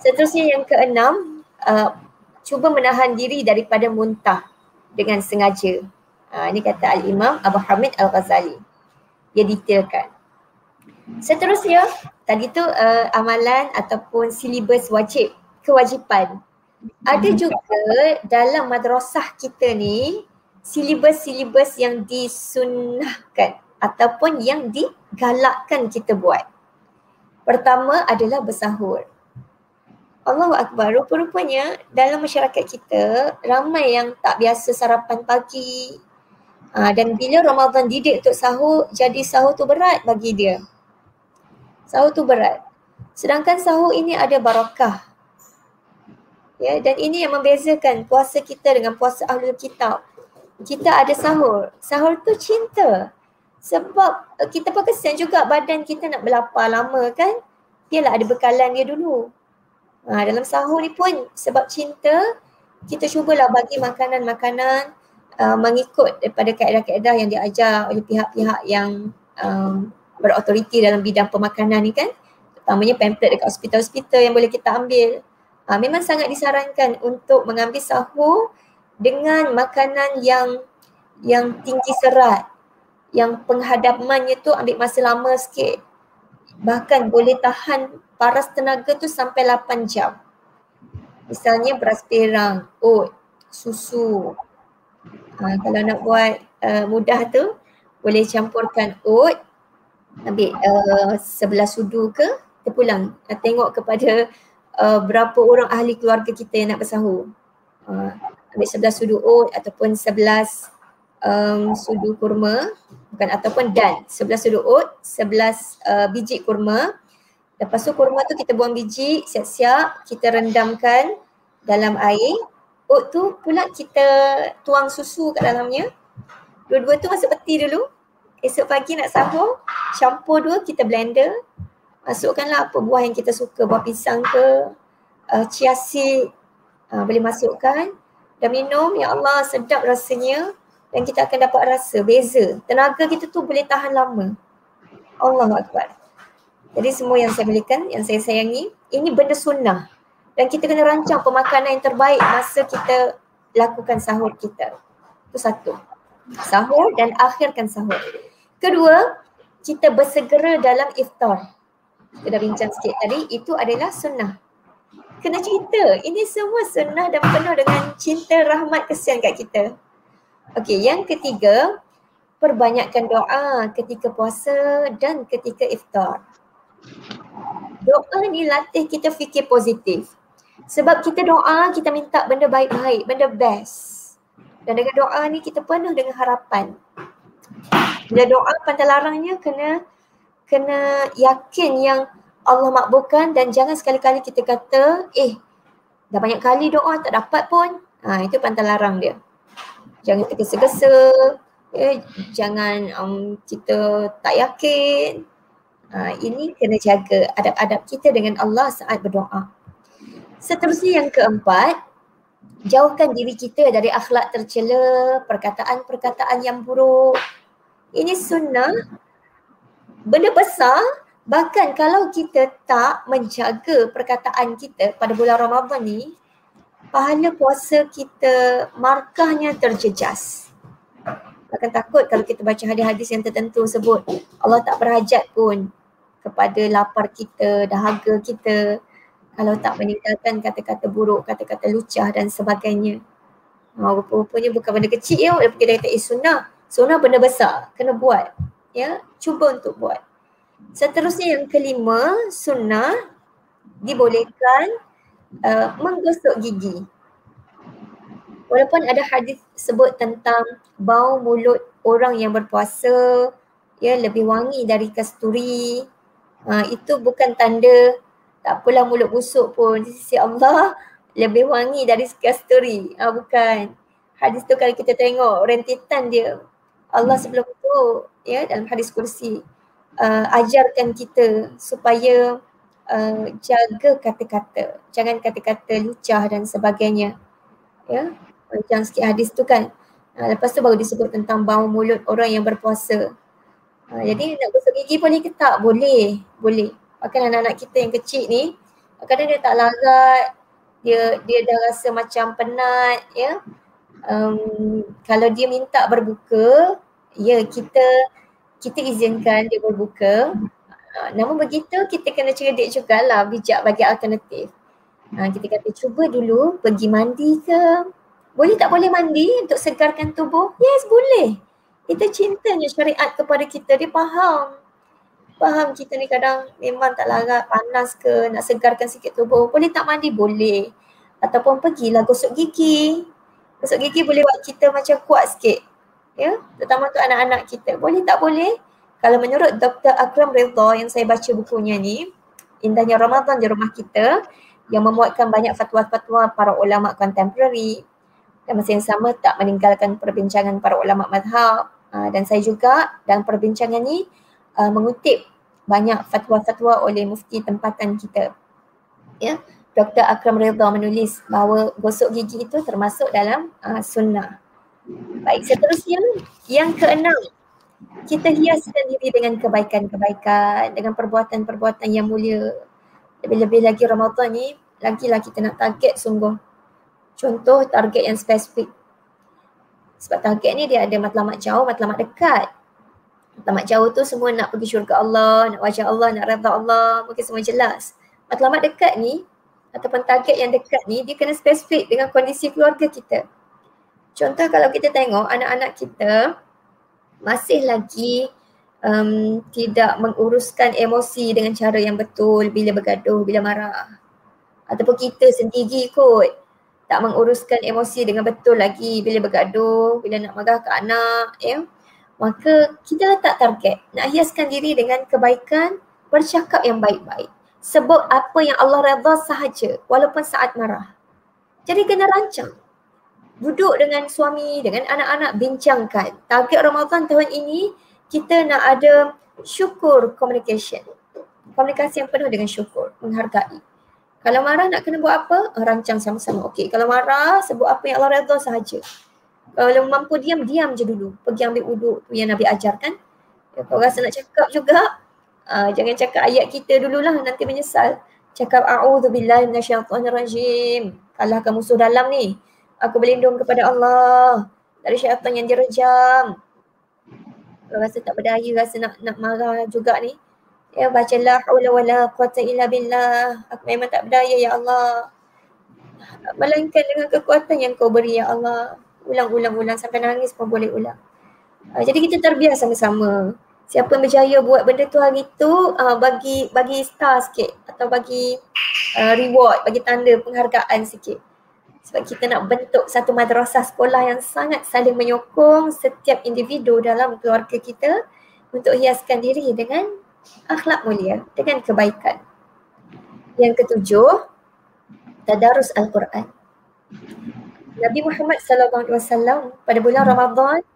Seterusnya yang keenam, uh, cuba menahan diri daripada muntah dengan sengaja. Ha, ini kata Al-Imam Abu Hamid Al-Ghazali. Dia detailkan. Seterusnya, tadi tu uh, amalan ataupun silibus wajib, kewajipan ada juga dalam madrasah kita ni silibus-silibus yang disunahkan ataupun yang digalakkan kita buat. Pertama adalah bersahur. Allahu Akbar, rupa-rupanya dalam masyarakat kita ramai yang tak biasa sarapan pagi. Ha, dan bila Ramadan didik untuk sahur, jadi sahur tu berat bagi dia. Sahur tu berat. Sedangkan sahur ini ada barakah. Ya, dan ini yang membezakan puasa kita dengan puasa ahlul kitab. Kita ada sahur. Sahur tu cinta. Sebab eh, kita pun kesian juga badan kita nak berlapar lama kan. Biarlah ada bekalan dia dulu. Ha, dalam sahur ni pun sebab cinta, kita cubalah bagi makanan-makanan uh, mengikut daripada kaedah-kaedah yang diajar oleh pihak-pihak yang um, berautoriti dalam bidang pemakanan ni kan. Terutamanya pamphlet dekat hospital-hospital yang boleh kita ambil. Uh, memang sangat disarankan untuk mengambil sahur dengan makanan yang yang tinggi serat. Yang penghadapannya tu ambil masa lama sikit. Bahkan boleh tahan paras tenaga tu sampai 8 jam. Misalnya beras perang, oat, susu. Ha, kalau nak buat uh, mudah tu, boleh campurkan oat, ambil uh, sebelah sudu ke, kita pulang. Uh, tengok kepada uh, berapa orang ahli keluarga kita yang nak bersahur. Uh, ambil sebelah sudu oat ataupun sebelas um, sudu kurma, bukan ataupun dan sebelah sudu oat, sebelas uh, biji kurma, Lepas tu kurma tu kita buang biji, siap-siap kita rendamkan dalam air. Oat tu pula kita tuang susu kat dalamnya. Dua-dua tu masuk peti dulu. Esok pagi nak sahur, campur dua kita blender. Masukkanlah apa buah yang kita suka, buah pisang ke, uh, chia seed. Uh, boleh masukkan dan minum, ya Allah sedap rasanya dan kita akan dapat rasa beza. Tenaga kita tu boleh tahan lama. Allah Akbar. Jadi semua yang saya belikan, yang saya sayangi, ini benda sunnah. Dan kita kena rancang pemakanan yang terbaik masa kita lakukan sahur kita. Itu satu. Sahur dan akhirkan sahur. Kedua, kita bersegera dalam iftar. Kita dah bincang sikit tadi, itu adalah sunnah. Kena cerita. Ini semua sunnah dan penuh dengan cinta, rahmat, kesian kat kita. Okey, yang ketiga, perbanyakkan doa ketika puasa dan ketika iftar. Doa ni latih kita fikir positif. Sebab kita doa, kita minta benda baik-baik, benda best. Dan dengan doa ni kita penuh dengan harapan. Bila doa pantai larangnya kena kena yakin yang Allah makbulkan dan jangan sekali-kali kita kata, eh dah banyak kali doa tak dapat pun. Ha, itu pantai larang dia. Jangan tergesa-gesa, eh, jangan um, kita tak yakin, Ha, ini kena jaga adab-adab kita dengan Allah saat berdoa. Seterusnya yang keempat, jauhkan diri kita dari akhlak tercela, perkataan-perkataan yang buruk. Ini sunnah, benda besar, bahkan kalau kita tak menjaga perkataan kita pada bulan Ramadan ni, pahala puasa kita markahnya terjejas. Akan takut kalau kita baca hadis-hadis yang tertentu sebut Allah tak berhajat pun kepada lapar kita, dahaga kita kalau tak meninggalkan kata-kata buruk, kata-kata lucah dan sebagainya. Ha, rupa-rupanya bukan benda kecil ya, walaupun kita kata eh sunnah. Sunnah benda besar, kena buat. Ya, cuba untuk buat. Seterusnya yang kelima, sunnah dibolehkan uh, menggosok gigi. Walaupun ada hadis sebut tentang bau mulut orang yang berpuasa ya lebih wangi dari kasturi Ha, itu bukan tanda tak apalah mulut busuk pun di sisi Allah lebih wangi dari kasturi. Ha, bukan. Hadis tu kalau kita tengok rentitan dia Allah sebelum tu ya dalam hadis kursi uh, ajarkan kita supaya uh, jaga kata-kata. Jangan kata-kata lucah dan sebagainya. Ya. Macam sikit hadis tu kan. Uh, lepas tu baru disebut tentang bau mulut orang yang berpuasa. Ha, jadi nak gosok gigi boleh ke tak? Boleh, boleh. Bahkan anak-anak kita yang kecil ni, kadang dia tak larat, dia dia dah rasa macam penat, ya. Um, kalau dia minta berbuka, ya kita kita izinkan dia berbuka. Ha, namun begitu kita kena cerdik jugalah bijak bagi alternatif. Ha, kita kata cuba dulu pergi mandi ke? Boleh tak boleh mandi untuk segarkan tubuh? Yes, boleh. Itu cintanya syariat kepada kita, dia faham. Faham kita ni kadang memang tak larat, panas ke, nak segarkan sikit tubuh. Boleh tak mandi? Boleh. Ataupun pergilah gosok gigi. Gosok gigi boleh buat kita macam kuat sikit. Ya, terutama untuk anak-anak kita. Boleh tak boleh? Kalau menurut Dr. Akram Ridha yang saya baca bukunya ni, Indahnya Ramadan di rumah kita yang memuatkan banyak fatwa-fatwa para ulama kontemporari dan masa yang sama tak meninggalkan perbincangan para ulama madhab uh, dan saya juga dalam perbincangan ni uh, mengutip banyak fatwa-fatwa oleh mufti tempatan kita. Ya, Dr. Akram Ridha menulis bahawa gosok gigi itu termasuk dalam uh, sunnah. Baik, seterusnya yang keenam kita hiaskan diri dengan kebaikan-kebaikan, dengan perbuatan-perbuatan yang mulia. Lebih-lebih lagi Ramadan ni, lagilah kita nak target sungguh. Contoh target yang spesifik. Sebab target ni dia ada matlamat jauh, matlamat dekat. Matlamat jauh tu semua nak pergi syurga Allah, nak wajah Allah, nak redha Allah, mungkin semua jelas. Matlamat dekat ni, ataupun target yang dekat ni, dia kena spesifik dengan kondisi keluarga kita. Contoh kalau kita tengok anak-anak kita, masih lagi um, tidak menguruskan emosi dengan cara yang betul bila bergaduh, bila marah. Ataupun kita sendiri kot tak menguruskan emosi dengan betul lagi bila bergaduh, bila nak marah ke anak. Ya. Maka kita letak target nak hiaskan diri dengan kebaikan, bercakap yang baik-baik. Sebut apa yang Allah redha sahaja walaupun saat marah. Jadi kena rancang duduk dengan suami, dengan anak-anak bincangkan. Target Ramadan tahun ini kita nak ada syukur communication. Komunikasi yang penuh dengan syukur, menghargai. Kalau marah nak kena buat apa? Rancang sama-sama. Okey, kalau marah sebut apa yang Allah redha sahaja. Kalau mampu diam, diam je dulu. Pergi ambil uduk tu yang Nabi ajarkan. Kalau rasa nak cakap juga, uh, jangan cakap ayat kita dululah nanti menyesal. Cakap a'udzubillahi minasyaitonirrajim. Kalahkan musuh dalam ni. Aku berlindung kepada Allah dari syaitan yang direjam. Kalau rasa tak berdaya, rasa nak nak marah juga ni. Ya baca la wala quwata illa billah. Aku memang tak berdaya ya Allah. Melainkan dengan kekuatan yang kau beri ya Allah. Ulang-ulang-ulang sampai nangis pun boleh ulang. Uh, jadi kita terbiasa sama-sama. Siapa yang berjaya buat benda tu hari tu uh, bagi bagi star sikit atau bagi uh, reward, bagi tanda penghargaan sikit. Sebab kita nak bentuk satu madrasah sekolah yang sangat saling menyokong setiap individu dalam keluarga kita untuk hiaskan diri dengan akhlak mulia, dengan kebaikan. Yang ketujuh, tadarus Al-Quran. Nabi Muhammad sallallahu alaihi wasallam pada bulan Ramadan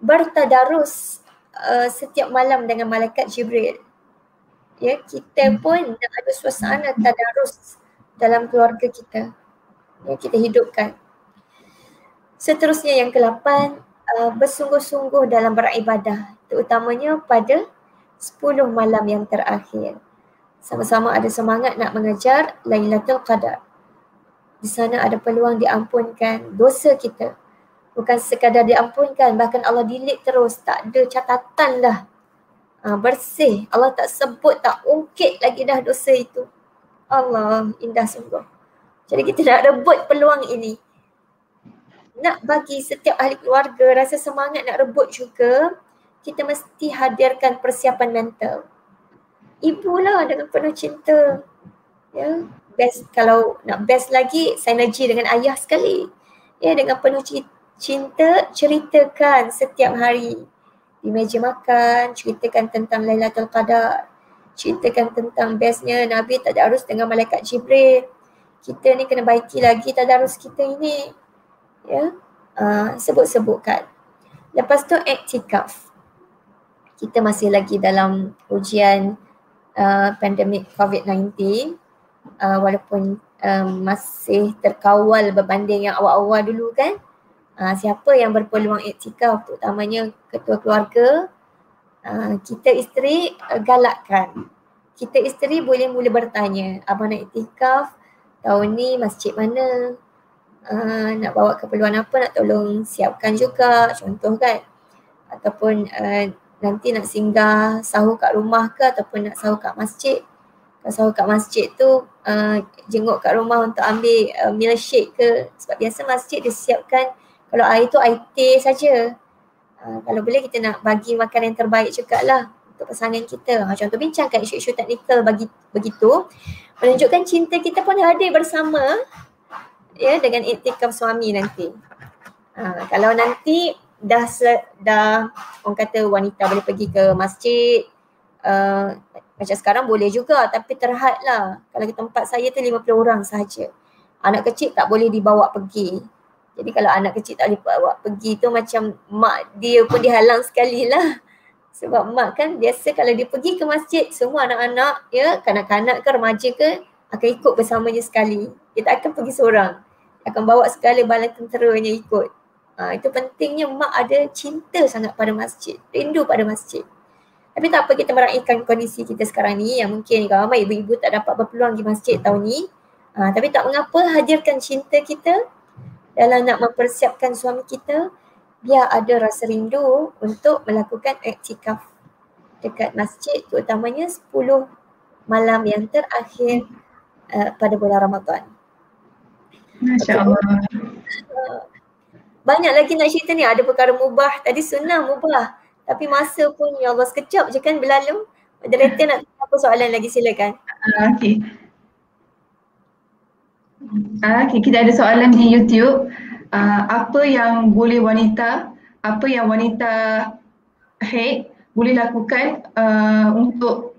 bertadarus uh, setiap malam dengan malaikat Jibril. Ya, kita pun nak ada suasana tadarus dalam keluarga kita yang kita hidupkan. Seterusnya yang ke-8, uh, bersungguh-sungguh dalam beribadah terutamanya pada 10 malam yang terakhir. Sama-sama ada semangat nak mengejar Lailatul Qadar. Di sana ada peluang diampunkan dosa kita. Bukan sekadar diampunkan, bahkan Allah delete terus. Tak ada catatan dah. Uh, bersih. Allah tak sebut, tak ungkit lagi dah dosa itu. Allah indah sungguh. Jadi kita nak rebut peluang ini. Nak bagi setiap ahli keluarga rasa semangat nak rebut juga, kita mesti hadirkan persiapan mental. Ibu lah dengan penuh cinta. Ya, best kalau nak best lagi sinergi dengan ayah sekali. Ya, dengan penuh cinta ceritakan setiap hari di meja makan, ceritakan tentang Lailatul Qadar. Ceritakan tentang bestnya Nabi tak ada harus dengan malaikat Jibril kita ni kena baiki lagi tadarus kita ini. Ya. Uh, sebut-sebutkan. Lepas tu iktikaf. Kita masih lagi dalam ujian uh, pandemik COVID-19 uh, walaupun um, masih terkawal berbanding yang awal-awal dulu kan. Uh, siapa yang berpeluang iktikaf terutamanya ketua keluarga uh, kita isteri uh, galakkan. Kita isteri boleh mula bertanya, abang nak iktikaf, tahun ni masjid mana? Uh, nak bawa keperluan apa? Nak tolong siapkan juga contoh kan? Ataupun uh, nanti nak singgah sahur kat rumah ke? Ataupun nak sahur kat masjid? Kalau sahur kat masjid tu uh, jenguk kat rumah untuk ambil uh, milkshake ke? Sebab biasa masjid dia siapkan kalau air tu air teh saja. Uh, kalau boleh kita nak bagi makan yang terbaik juga lah untuk pasangan kita. Contoh bincangkan isu-isu teknikal bagi begitu menunjukkan cinta kita pun hadir bersama ya dengan iktikaf suami nanti. Ha, kalau nanti dah dah orang kata wanita boleh pergi ke masjid uh, macam sekarang boleh juga tapi terhad lah. Kalau tempat saya tu 50 orang sahaja. Anak kecil tak boleh dibawa pergi. Jadi kalau anak kecil tak boleh bawa pergi tu macam mak dia pun dihalang sekali lah. Sebab mak kan biasa kalau dia pergi ke masjid semua anak-anak ya kanak-kanak ke remaja ke akan ikut bersamanya sekali. Dia tak akan pergi seorang. Dia akan bawa segala bala tenteranya ikut. Ha, itu pentingnya mak ada cinta sangat pada masjid. Rindu pada masjid. Tapi tak apa kita meraihkan kondisi kita sekarang ni yang mungkin ramai ibu-ibu tak dapat berpeluang di masjid tahun ni. Ha, tapi tak mengapa hadirkan cinta kita dalam nak mempersiapkan suami kita biar ada rasa rindu untuk melakukan iktikaf dekat masjid terutamanya 10 malam yang terakhir uh, pada bulan Ramadan. Masya Allah. Uh, banyak lagi nak cerita ni. Ada perkara mubah. Tadi sunnah mubah. Tapi masa pun ya Allah sekejap je kan berlalu. Moderator nak apa soalan lagi silakan. Uh, okay. Uh, okay, kita ada soalan di YouTube. Uh, apa yang boleh wanita, apa yang wanita haid boleh lakukan uh, untuk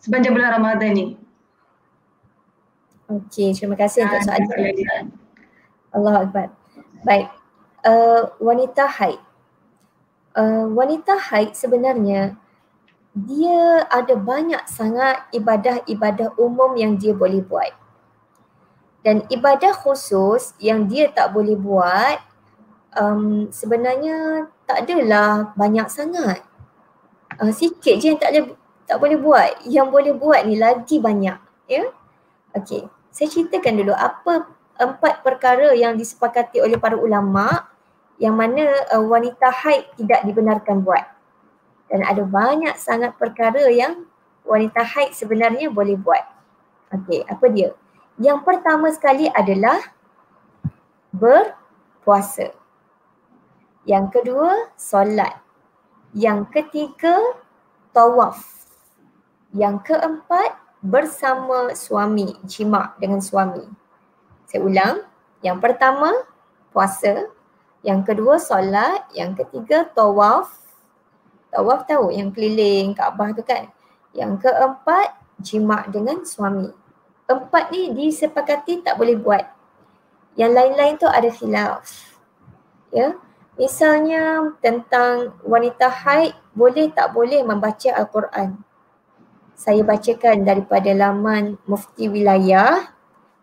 sepanjang bulan Ramadan ni? Okey, terima kasih untuk soalan. Allah Akbar. Baik, uh, wanita haid. Uh, wanita haid sebenarnya dia ada banyak sangat ibadah-ibadah umum yang dia boleh buat. Dan ibadah khusus yang dia tak boleh buat um, sebenarnya tak adalah banyak sangat. Uh, sikit je yang tak boleh, tak boleh buat. Yang boleh buat ni lagi banyak. Ya? Okey, saya ceritakan dulu apa empat perkara yang disepakati oleh para ulama yang mana uh, wanita haid tidak dibenarkan buat. Dan ada banyak sangat perkara yang wanita haid sebenarnya boleh buat. Okey, apa dia? Yang pertama sekali adalah berpuasa. Yang kedua, solat. Yang ketiga, tawaf. Yang keempat, bersama suami, jima' dengan suami. Saya ulang. Yang pertama, puasa. Yang kedua, solat. Yang ketiga, tawaf. Tawaf tahu yang keliling Kaabah tu kan. Yang keempat, jima' dengan suami empat ni disepakati tak boleh buat. Yang lain-lain tu ada khilaf. Ya. Misalnya tentang wanita haid boleh tak boleh membaca Al-Quran. Saya bacakan daripada laman mufti wilayah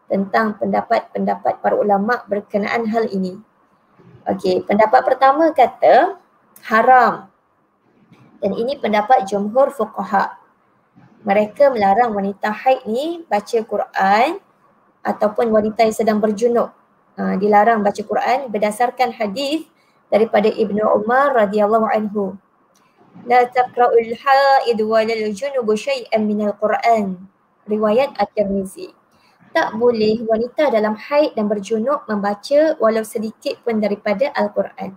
tentang pendapat-pendapat para ulama berkenaan hal ini. Okey, pendapat pertama kata haram. Dan ini pendapat jumhur fuqaha mereka melarang wanita haid ni baca Quran ataupun wanita yang sedang berjunuk uh, dilarang baca Quran berdasarkan hadis daripada Ibnu Umar radhiyallahu anhu. La taqra'ul haid wa lal junub syai'an min al-Quran. Riwayat At-Tirmizi. Tak boleh wanita dalam haid dan berjunuk membaca walau sedikit pun daripada Al-Quran.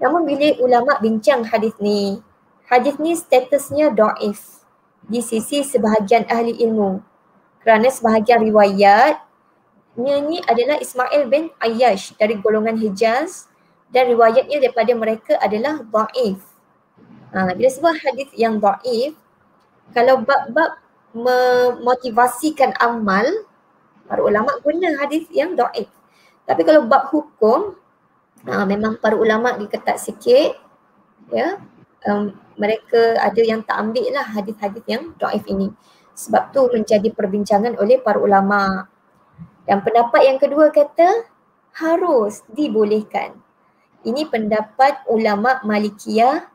Namun bila ulama bincang hadis ni, hadis ni statusnya do'if di sisi sebahagian ahli ilmu. Kerana sebahagian riwayat ini adalah Ismail bin Ayyash dari golongan Hijaz dan riwayatnya daripada mereka adalah da'if. Ha, bila sebut hadis yang da'if, kalau bab-bab memotivasikan amal, para ulama guna hadis yang da'if. Tapi kalau bab hukum, ha, memang para ulama diketat sikit, ya, um, mereka ada yang tak ambil lah hadis-hadis yang do'if ini. Sebab tu menjadi perbincangan oleh para ulama. Dan pendapat yang kedua kata harus dibolehkan. Ini pendapat ulama Malikiyah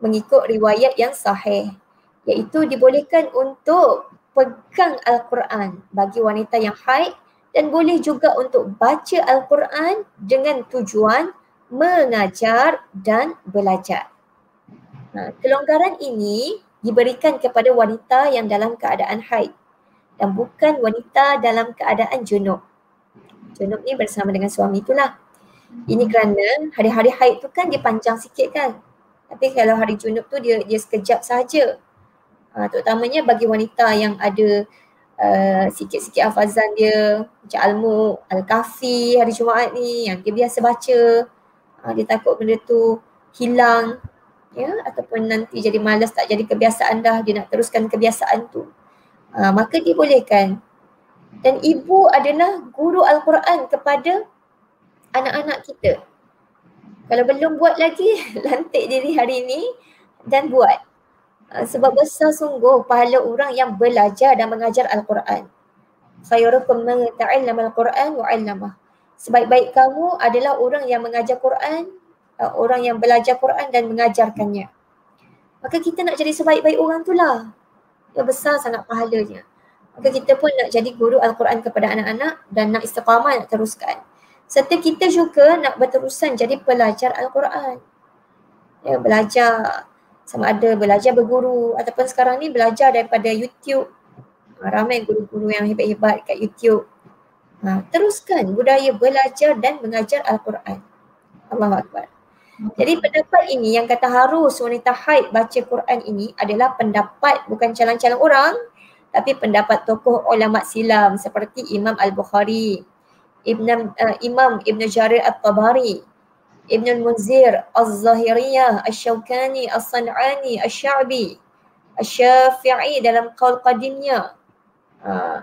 mengikut riwayat yang sahih. Iaitu dibolehkan untuk pegang Al-Quran bagi wanita yang haid dan boleh juga untuk baca Al-Quran dengan tujuan mengajar dan belajar. Ha, kelonggaran ini diberikan kepada wanita yang dalam keadaan haid dan bukan wanita dalam keadaan junub. Junub ni bersama dengan suami itulah. Ini kerana hari-hari haid tu kan dia panjang sikit kan. Tapi kalau hari junub tu dia dia sekejap saja. Uh, terutamanya bagi wanita yang ada uh, sikit-sikit hafazan dia macam Al-Mu, Al-Kafi hari Jumaat ni yang dia biasa baca. Uh, dia takut benda tu hilang ya ataupun nanti jadi malas tak jadi kebiasaan dah dia nak teruskan kebiasaan tu. Uh, maka dibolehkan. Dan ibu adalah guru Al-Quran kepada anak-anak kita. Kalau belum buat lagi, [laughs] lantik diri hari ini dan buat. Uh, sebab besar sungguh pahala orang yang belajar dan mengajar Al-Quran. Khairukum man ta'allama Al-Quran wa 'allamah. Sebaik-baik kamu adalah orang yang mengajar Quran, uh, orang yang belajar Quran dan mengajarkannya. Maka kita nak jadi sebaik-baik orang tu lah. Yang besar sangat pahalanya. Maka kita pun nak jadi guru Al-Quran kepada anak-anak dan nak istiqamah nak teruskan serta kita juga nak berterusan jadi pelajar Al-Quran. Ya, belajar sama ada belajar berguru ataupun sekarang ni belajar daripada YouTube. Ha, ramai guru-guru yang hebat-hebat kat YouTube. Ha, teruskan budaya belajar dan mengajar Al-Quran. Allahu Akbar. Jadi pendapat ini yang kata harus wanita haid baca Quran ini adalah pendapat bukan calon-calon orang tapi pendapat tokoh ulama silam seperti Imam Al-Bukhari, Ibn, uh, Imam Ibn Jarir At-Tabari, Ibn Al-Munzir, Al-Zahiriyah, Al-Shawkani, Al-San'ani, Al-Sha'bi, Al-Syafi'i dalam qaul qadimnya. Uh,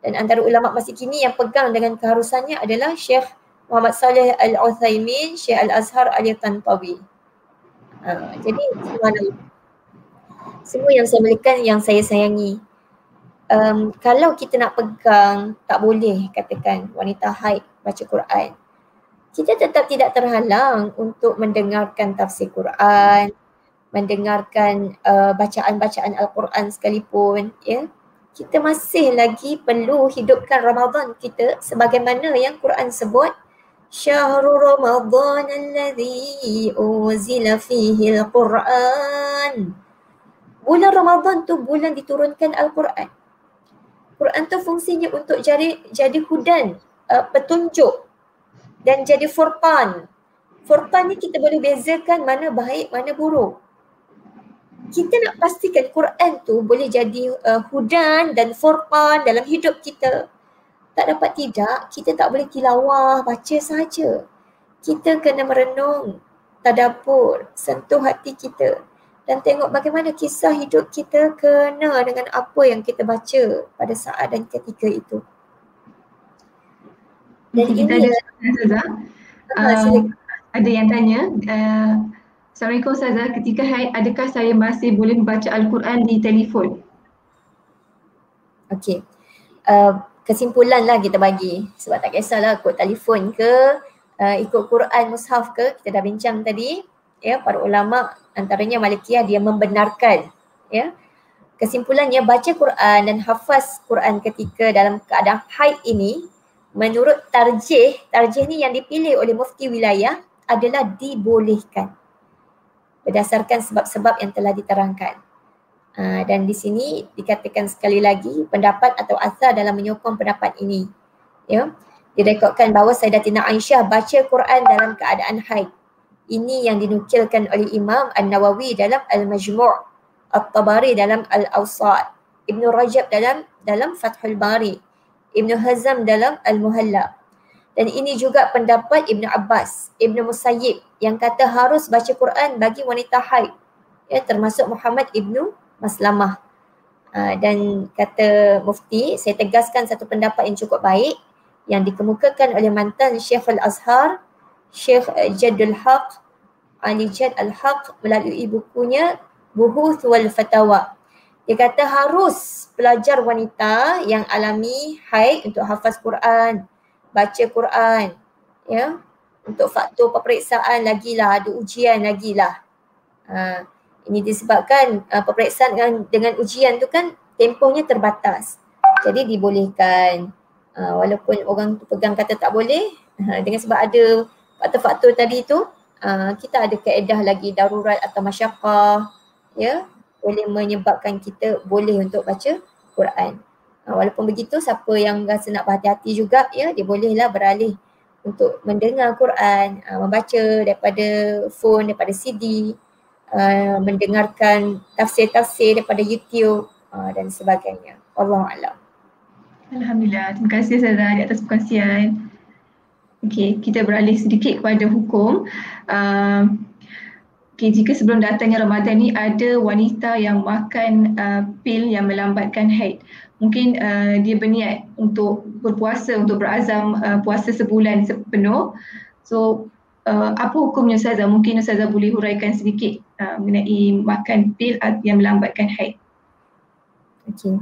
dan antara ulama masa kini yang pegang dengan keharusannya adalah Syekh Muhammad Saleh Al-Uthaymin, Syekh Al-Azhar Al-Tantawi. Uh, jadi semua yang saya milikan yang saya sayangi. Um, kalau kita nak pegang tak boleh katakan wanita haid baca Quran. Kita tetap tidak terhalang untuk mendengarkan tafsir Quran mendengarkan uh, bacaan-bacaan Al-Quran sekalipun ya. Kita masih lagi perlu hidupkan Ramadan kita sebagaimana yang Quran sebut Syahrul Ramadan alladhi uzila fihi al-Quran Bulan Ramadan tu bulan diturunkan Al-Quran Quran tu fungsinya untuk jadi jadi hudan, uh, petunjuk dan jadi furqan. Furqan ni kita boleh bezakan mana baik, mana buruk. Kita nak pastikan Quran tu boleh jadi uh, hudan dan furqan dalam hidup kita. Tak dapat tidak, kita tak boleh tilawah, baca saja. Kita kena merenung, tadabur, sentuh hati kita dan tengok bagaimana kisah hidup kita kena dengan apa yang kita baca pada saat dan ketika itu. Dan kita ini ada uh, ada yang tanya uh, Assalamualaikum Ustazah, ketika haid adakah saya masih boleh membaca Al-Quran di telefon? Okey. Uh, kesimpulan lah kita bagi. Sebab tak kisahlah kod telefon ke uh, ikut Quran mushaf ke kita dah bincang tadi ya para ulama antaranya Malikiyah dia membenarkan ya. Kesimpulannya baca Quran dan hafaz Quran ketika dalam keadaan haid ini menurut tarjih tarjih ni yang dipilih oleh mufti wilayah adalah dibolehkan. Berdasarkan sebab-sebab yang telah diterangkan uh, dan di sini dikatakan sekali lagi pendapat atau asal dalam menyokong pendapat ini. Ya. Direkodkan bahawa Sayyidatina Aisyah baca Quran dalam keadaan haid. Ini yang dinukilkan oleh Imam An-Nawawi dalam Al-Majmu' At-Tabari dalam Al-Awsat. Ibn Rajab dalam dalam Fathul Bari. Ibn Hazam dalam Al-Muhalla. Dan ini juga pendapat Ibn Abbas Ibn Musayyib yang kata harus baca Quran bagi wanita haid. Ya termasuk Muhammad Ibn Maslamah uh, dan kata mufti saya tegaskan satu pendapat yang cukup baik yang dikemukakan oleh mantan Syekh Al-Azhar Syekh Jadul Haq Ali Jad Al-Haq melalui bukunya Buhuth wal Fatawa. Dia kata harus pelajar wanita yang alami haid untuk hafaz Quran, baca Quran. Ya. Untuk faktor peperiksaan lagi lah, ada ujian lagi lah. Ha, ini disebabkan uh, peperiksaan dengan, dengan ujian tu kan tempohnya terbatas. Jadi dibolehkan. Uh, walaupun orang tu pegang kata tak boleh, uh, dengan sebab ada faktor-faktor tadi tu uh, kita ada keedah lagi darurat atau masyarakat ya boleh menyebabkan kita boleh untuk baca Quran. Uh, walaupun begitu siapa yang rasa nak berhati-hati juga ya dia bolehlah beralih untuk mendengar Quran, uh, membaca daripada phone, daripada CD uh, mendengarkan tafsir-tafsir daripada YouTube uh, dan sebagainya. Allah alam. Alhamdulillah. Terima kasih Ustazah di atas perkongsian. Okey, kita beralih sedikit kepada hukum. Uh, okay, jika sebelum datangnya Ramadan ni ada wanita yang makan uh, pil yang melambatkan haid. Mungkin uh, dia berniat untuk berpuasa, untuk berazam uh, puasa sebulan sepenuh. So, uh, apa hukumnya Ustazah? Mungkin Ustazah boleh huraikan sedikit uh, mengenai makan pil yang melambatkan haid. Okay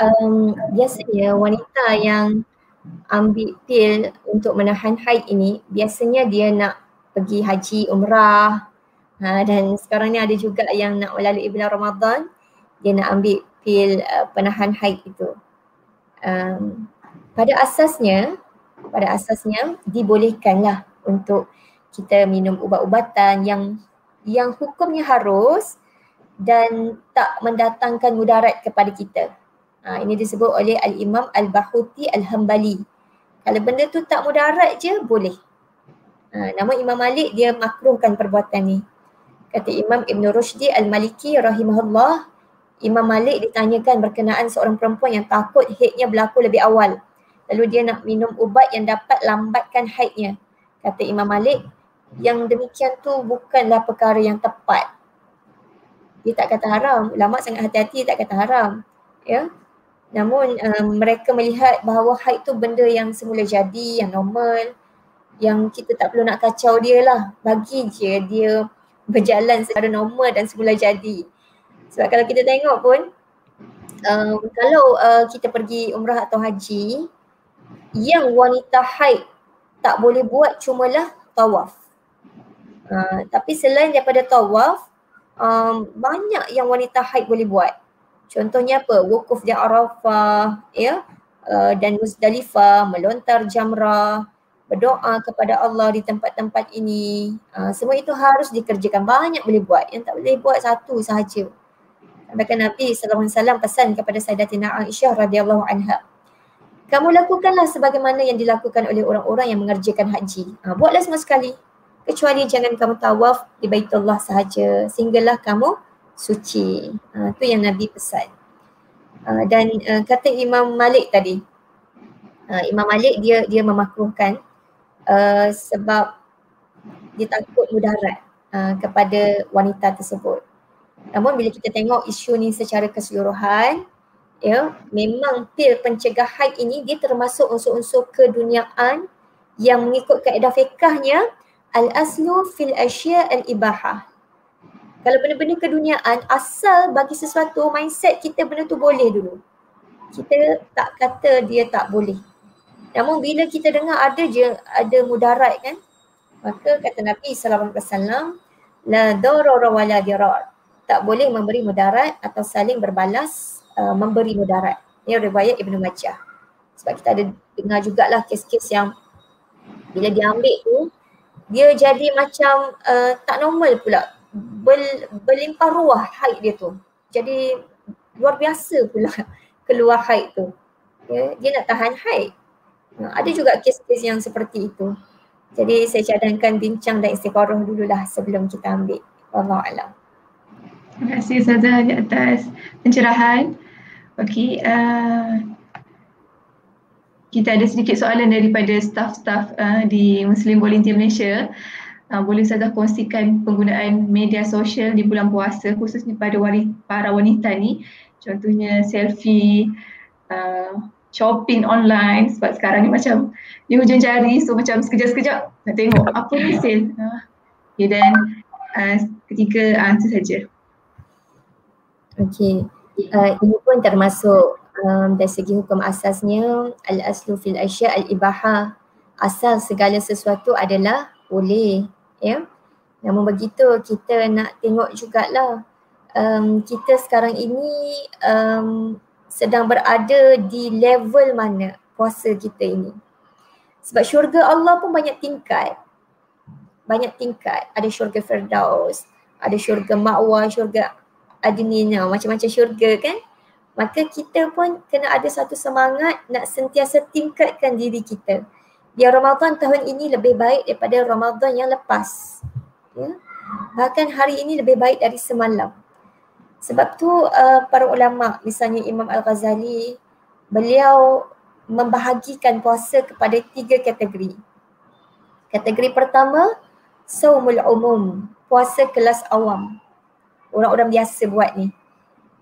um, biasanya wanita yang ambil pil untuk menahan haid ini biasanya dia nak pergi haji umrah ha, dan sekarang ni ada juga yang nak melalui bulan Ramadan dia nak ambil pil uh, penahan haid itu. Um, pada asasnya pada asasnya dibolehkanlah untuk kita minum ubat-ubatan yang yang hukumnya harus dan tak mendatangkan mudarat kepada kita. Ha, ini disebut oleh Al-Imam Al-Bahuti Al-Hambali. Kalau benda tu tak mudarat je, boleh. Ha, namun Imam Malik dia makruhkan perbuatan ni. Kata Imam Ibn Rushdi Al-Maliki rahimahullah, Imam Malik ditanyakan berkenaan seorang perempuan yang takut haidnya berlaku lebih awal. Lalu dia nak minum ubat yang dapat lambatkan haidnya. Kata Imam Malik, yang demikian tu bukanlah perkara yang tepat. Dia tak kata haram. Ulama sangat hati-hati tak kata haram. Ya, Namun um, mereka melihat bahawa haid tu benda yang semula jadi, yang normal, yang kita tak perlu nak kacau dia lah. Bagi je dia berjalan secara normal dan semula jadi. Sebab kalau kita tengok pun, um, kalau uh, kita pergi umrah atau haji, yang wanita haid tak boleh buat cumalah tawaf. Uh, tapi selain daripada tawaf, um, banyak yang wanita haid boleh buat. Contohnya apa? Wukuf di Arafah ya uh, dan Muzdalifah, melontar jamrah, berdoa kepada Allah di tempat-tempat ini. Uh, semua itu harus dikerjakan. Banyak boleh buat. Yang tak boleh buat satu sahaja. Bahkan Nabi SAW pesan kepada Sayyidatina Aisyah radhiyallahu anha. Kamu lakukanlah sebagaimana yang dilakukan oleh orang-orang yang mengerjakan haji. Uh, buatlah semua sekali. Kecuali jangan kamu tawaf di Baitullah sahaja. Sehinggalah kamu suci. Uh, yang Nabi pesan. Uh, dan uh, kata Imam Malik tadi, uh, Imam Malik dia dia memakruhkan uh, sebab dia takut mudarat uh, kepada wanita tersebut. Namun bila kita tengok isu ni secara keseluruhan, ya, memang pil pencegah haid ini dia termasuk unsur-unsur keduniaan yang mengikut kaedah fiqahnya al-aslu fil asya al-ibahah kalau benda-benda keduniaan asal bagi sesuatu mindset kita benda tu boleh dulu. Kita tak kata dia tak boleh. Namun bila kita dengar ada je ada mudarat kan maka kata Nabi wasallam la darara wala dirar. Tak boleh memberi mudarat atau saling berbalas uh, memberi mudarat. Ini riwayat Ibnu Majah. Sebab kita ada dengar jugalah kes-kes yang bila diambil tu dia jadi macam uh, tak normal pula ber, berlimpah ruah haid dia tu. Jadi luar biasa pula [laughs] keluar haid tu. Ya, dia nak tahan haid. Ada juga kes-kes yang seperti itu. Jadi saya cadangkan bincang dan istiqarah dululah sebelum kita ambil. Allah alam. Terima kasih Ustazah atas pencerahan. Okey, uh, kita ada sedikit soalan daripada staff-staff uh, di Muslim Volunteer Malaysia. Uh, boleh saya kongsikan penggunaan media sosial di bulan puasa khususnya pada wari, para wanita ni? Contohnya selfie uh, shopping online sebab sekarang ni macam di hujung jari so macam sekejap-sekejap nak tengok apa ni sale. Uh, okay, dan uh, ketiga uh, itu saja. Okay, uh, ini pun termasuk um, dari segi hukum asasnya al-aslu fil asya al-ibaha asal segala sesuatu adalah boleh ya. Namun begitu kita nak tengok jugalah um, kita sekarang ini um, sedang berada di level mana puasa kita ini. Sebab syurga Allah pun banyak tingkat. Banyak tingkat. Ada syurga Firdaus, ada syurga Ma'wa, syurga Adnina, macam-macam syurga kan. Maka kita pun kena ada satu semangat nak sentiasa tingkatkan diri kita. Biar Ramadan tahun ini lebih baik daripada Ramadan yang lepas. Ya. Bahkan hari ini lebih baik dari semalam. Sebab tu uh, para ulama misalnya Imam Al-Ghazali beliau membahagikan puasa kepada tiga kategori. Kategori pertama saumul umum, puasa kelas awam. Orang-orang biasa buat ni.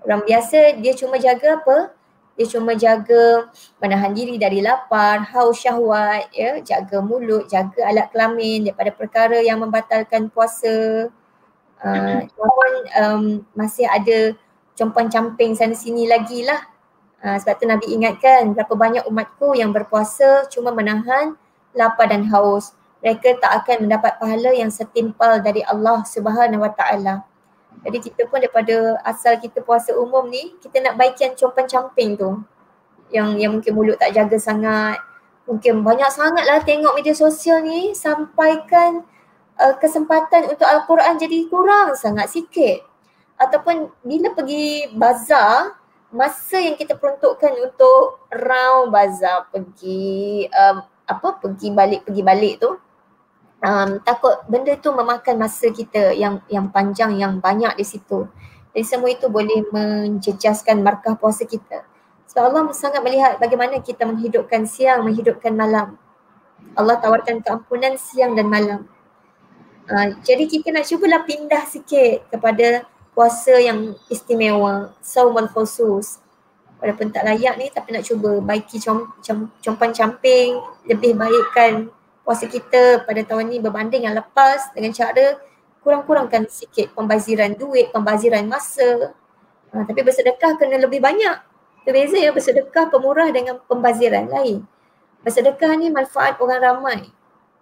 Orang biasa dia cuma jaga apa? Dia cuma jaga menahan diri dari lapar, haus syahwat, ya, jaga mulut, jaga alat kelamin daripada perkara yang membatalkan puasa. Uh, um, masih ada compan camping sana sini lagi lah. Uh, sebab tu Nabi ingatkan berapa banyak umatku yang berpuasa cuma menahan lapar dan haus. Mereka tak akan mendapat pahala yang setimpal dari Allah Subhanahu Wa Taala. Jadi kita pun daripada asal kita puasa umum ni, kita nak baikkan compan camping tu. Yang yang mungkin mulut tak jaga sangat. Mungkin banyak sangat lah tengok media sosial ni sampaikan uh, kesempatan untuk Al-Quran jadi kurang sangat sikit. Ataupun bila pergi bazar, masa yang kita peruntukkan untuk round bazar pergi um, apa pergi balik pergi balik tu um, takut benda tu memakan masa kita yang yang panjang yang banyak di situ. Jadi semua itu boleh menjejaskan markah puasa kita. Sebab Allah sangat melihat bagaimana kita menghidupkan siang, menghidupkan malam. Allah tawarkan keampunan siang dan malam. Uh, jadi kita nak cubalah pindah sikit kepada puasa yang istimewa, saumul khusus. Walaupun tak layak ni tapi nak cuba baiki com, com, compan camping, lebih baikkan puasa kita pada tahun ni berbanding yang lepas dengan cara kurang-kurangkan sikit pembaziran duit, pembaziran masa. Ha, tapi bersedekah kena lebih banyak. Terbeza ya bersedekah pemurah dengan pembaziran lain. Bersedekah ni manfaat orang ramai.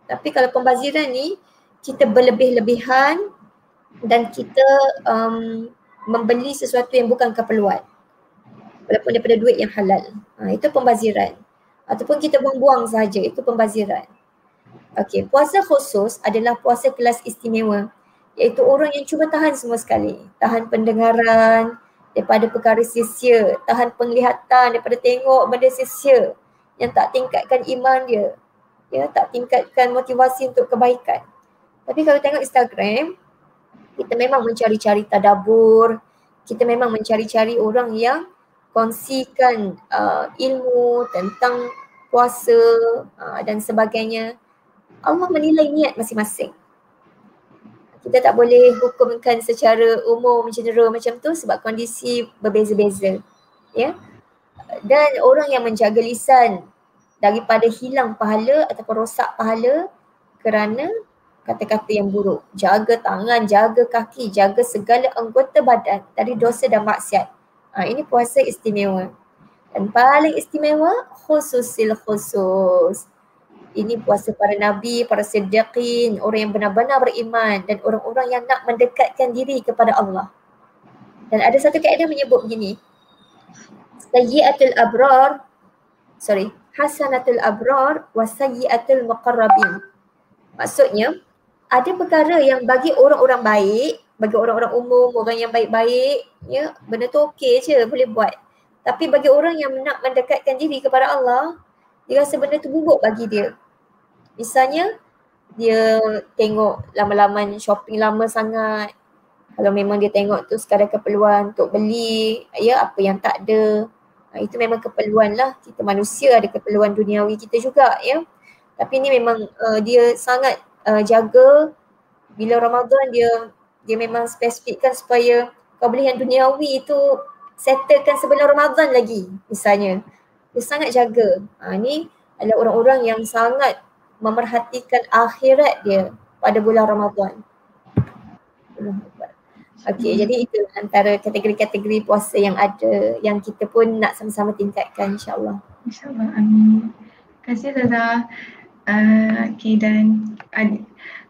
Tapi kalau pembaziran ni kita berlebih-lebihan dan kita um, membeli sesuatu yang bukan keperluan. Walaupun daripada duit yang halal. Ha, itu pembaziran. Ataupun kita buang-buang saja itu pembaziran. Okey, puasa khusus adalah puasa kelas istimewa iaitu orang yang cuba tahan semua sekali. Tahan pendengaran daripada perkara sia-sia, tahan penglihatan daripada tengok benda sia-sia yang tak tingkatkan iman dia. Ya, tak tingkatkan motivasi untuk kebaikan. Tapi kalau tengok Instagram, kita memang mencari-cari tadabur, kita memang mencari-cari orang yang kongsikan uh, ilmu tentang puasa uh, dan sebagainya Allah menilai niat masing-masing. Kita tak boleh hukumkan secara umum cenderung macam tu sebab kondisi berbeza-beza. Ya. Dan orang yang menjaga lisan daripada hilang pahala ataupun rosak pahala kerana kata-kata yang buruk. Jaga tangan, jaga kaki, jaga segala anggota badan dari dosa dan maksiat. Ha, ini puasa istimewa. Dan paling istimewa khususil khusus ini puasa para nabi, para siddiqin, orang yang benar-benar beriman dan orang-orang yang nak mendekatkan diri kepada Allah. Dan ada satu kaedah menyebut begini. Sayyiatul abrar, sorry, hasanatul abrar wa sayyiatul muqarrabin. Maksudnya, ada perkara yang bagi orang-orang baik, bagi orang-orang umum, orang yang baik-baik, ya, benda tu okey je, boleh buat. Tapi bagi orang yang nak mendekatkan diri kepada Allah, dia rasa benda tu buruk bagi dia. Misalnya dia tengok lama-lama shopping lama sangat. Kalau memang dia tengok tu sekadar keperluan untuk beli ya apa yang tak ada. Ha, itu memang keperluan lah. Kita manusia ada keperluan duniawi kita juga ya. Tapi ni memang uh, dia sangat uh, jaga bila Ramadan dia dia memang spesifikkan supaya kau beli yang duniawi itu settlekan sebelum Ramadan lagi misalnya. Dia sangat jaga. Ha, ni adalah orang-orang yang sangat memerhatikan akhirat dia pada bulan Ramadan. Okey, hmm. jadi itu antara kategori-kategori puasa yang ada yang kita pun nak sama-sama tingkatkan insyaAllah. InsyaAllah, amin. Terima kasih Zaza. Uh, okay dan uh,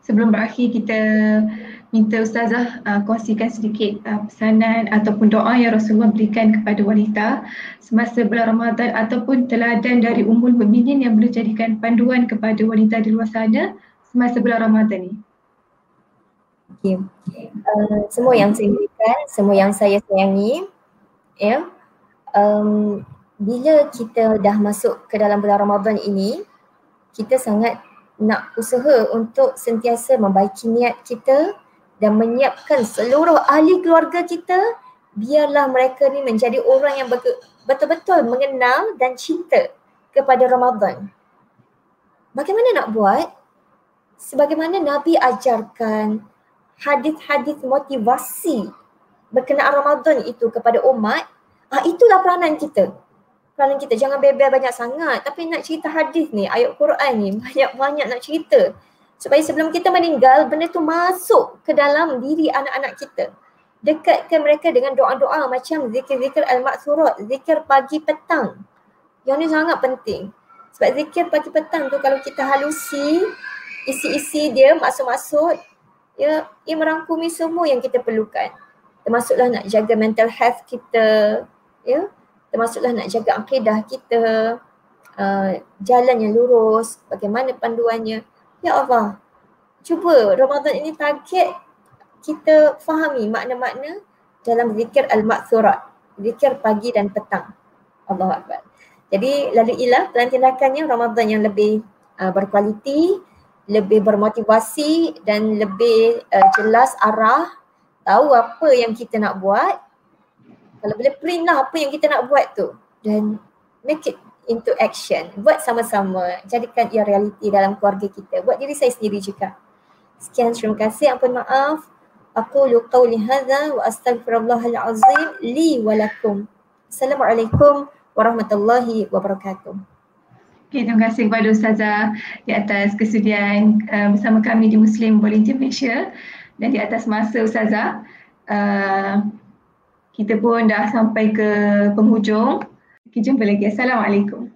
sebelum berakhir kita minta Ustazah uh, kongsikan sedikit uh, pesanan ataupun doa yang Rasulullah berikan kepada wanita semasa bulan Ramadan ataupun teladan dari Ummul Mukminin yang boleh jadikan panduan kepada wanita di luar sana semasa bulan Ramadan ni. Okay. Uh, semua yang saya berikan, semua yang saya sayangi, ya, yeah, um, bila kita dah masuk ke dalam bulan Ramadan ini, kita sangat nak usaha untuk sentiasa membaiki niat kita dan menyiapkan seluruh ahli keluarga kita biarlah mereka ni menjadi orang yang betul-betul mengenal dan cinta kepada Ramadan. Bagaimana nak buat? Sebagaimana Nabi ajarkan hadis-hadis motivasi berkenaan Ramadan itu kepada umat, ah itulah peranan kita. Peranan kita jangan bebel banyak sangat tapi nak cerita hadis ni, ayat Quran ni [laughs] banyak-banyak nak cerita. Supaya sebelum kita meninggal benda tu masuk ke dalam diri anak-anak kita dekatkan mereka dengan doa-doa macam zikir-zikir al-maksurat, zikir pagi petang. Yang ni sangat penting. Sebab zikir pagi petang tu kalau kita halusi, isi-isi dia maksud-maksud, ya, ia merangkumi semua yang kita perlukan. Termasuklah nak jaga mental health kita, ya. Termasuklah nak jaga akidah kita, uh, jalan yang lurus, bagaimana panduannya. Ya Allah, cuba Ramadan ini target kita fahami makna-makna dalam zikir al-maksurat, zikir pagi dan petang. Allah Akbar. Jadi lalu ialah pelan tindakannya Ramadan yang lebih uh, berkualiti, lebih bermotivasi dan lebih uh, jelas arah, tahu apa yang kita nak buat. Kalau boleh print lah apa yang kita nak buat tu dan make it into action. Buat sama-sama. Jadikan ia realiti dalam keluarga kita. Buat diri saya sendiri juga. Sekian terima kasih. Ampun maaf. Aku lukau lihada wa astagfirullahalazim li walakum. Assalamualaikum warahmatullahi wabarakatuh. Okay, terima kasih kepada Ustazah di atas kesudian uh, bersama kami di Muslim Volunteer Malaysia dan di atas masa Ustazah. Uh, kita pun dah sampai ke penghujung kita jumpa lagi. Assalamualaikum.